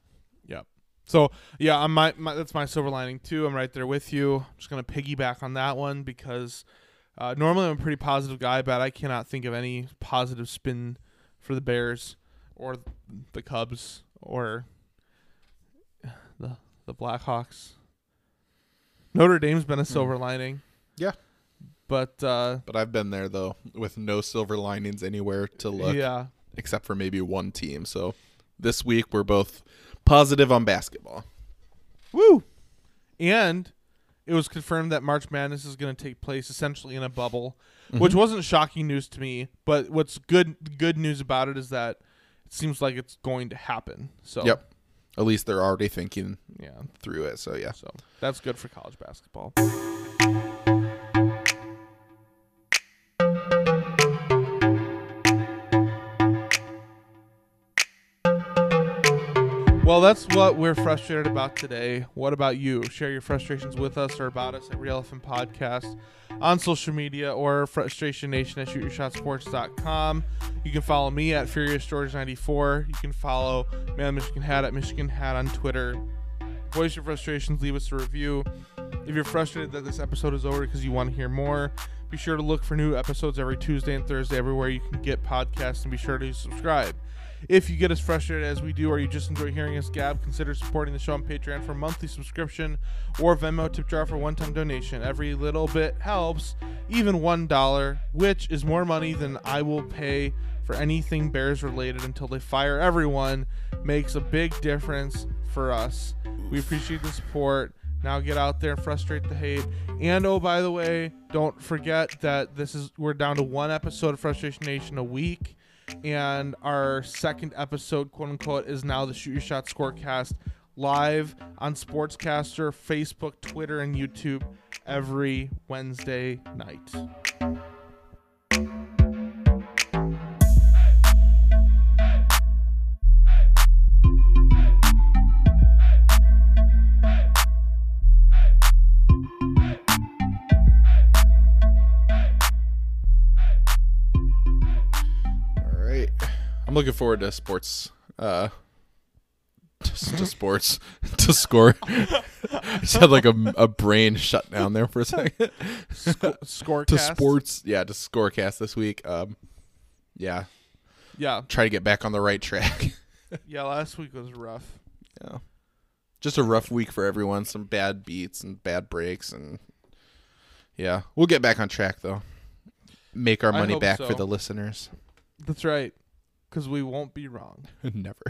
Yep. So yeah, I'm my, my that's my silver lining too. I'm right there with you. I'm just gonna piggyback on that one because uh, normally I'm a pretty positive guy, but I cannot think of any positive spin for the Bears or the Cubs or the the Blackhawks. Notre Dame's been a silver lining. Yeah. But uh, But I've been there though, with no silver linings anywhere to look, yeah, except for maybe one team. So this week we're both positive on basketball. Woo! And it was confirmed that March Madness is going to take place essentially in a bubble, Mm-hmm. which wasn't shocking news to me. But what's good good news about it is that it seems like it's going to happen. So Yep. At least they're already thinking yeah. through it. So yeah. So that's good for college basketball. Well, that's what we're frustrated about today. What about you? Share your frustrations with us or about us at Real FM Podcast on social media or Frustration Nation at shootyourshotsports.com. You can follow me at Furious George 94. You can follow Man Michigan Hat at Michigan Hat on Twitter. Voice your frustrations, leave us a review. If you're frustrated that this episode is over because you want to hear more, be sure to look for new episodes every Tuesday and Thursday everywhere you can get podcasts and be sure to subscribe. If you get as frustrated as we do or you just enjoy hearing us gab, consider supporting the show on Patreon for a monthly subscription or Venmo tip jar for one-time donation. Every little bit helps, even $1, which is more money than I will pay for anything Bears related until they fire everyone, makes a big difference for us. We appreciate the support. Now get out there and frustrate the hate. And oh, by the way, don't forget that this is we're down to one episode of Frustration Nation a week. And our second episode, quote unquote, is now the Shoot Your Shot Scorecast live on Sportscaster, Facebook, Twitter, and YouTube every Wednesday night. I'm looking forward to sports. Uh, to, to sports [laughs] to score. I [laughs] just had like a, a brain shut down there for a second. Sco- [laughs] Scorecast. to sports, yeah, to scorecast this week. Um, yeah, Yeah. try to get back on the right track. Yeah, last week was rough. yeah, just a rough week for everyone. Some bad beats and bad breaks, and yeah, we'll get back on track though. Make our money back so. for the listeners. That's right. Because we won't be wrong. [laughs] Never.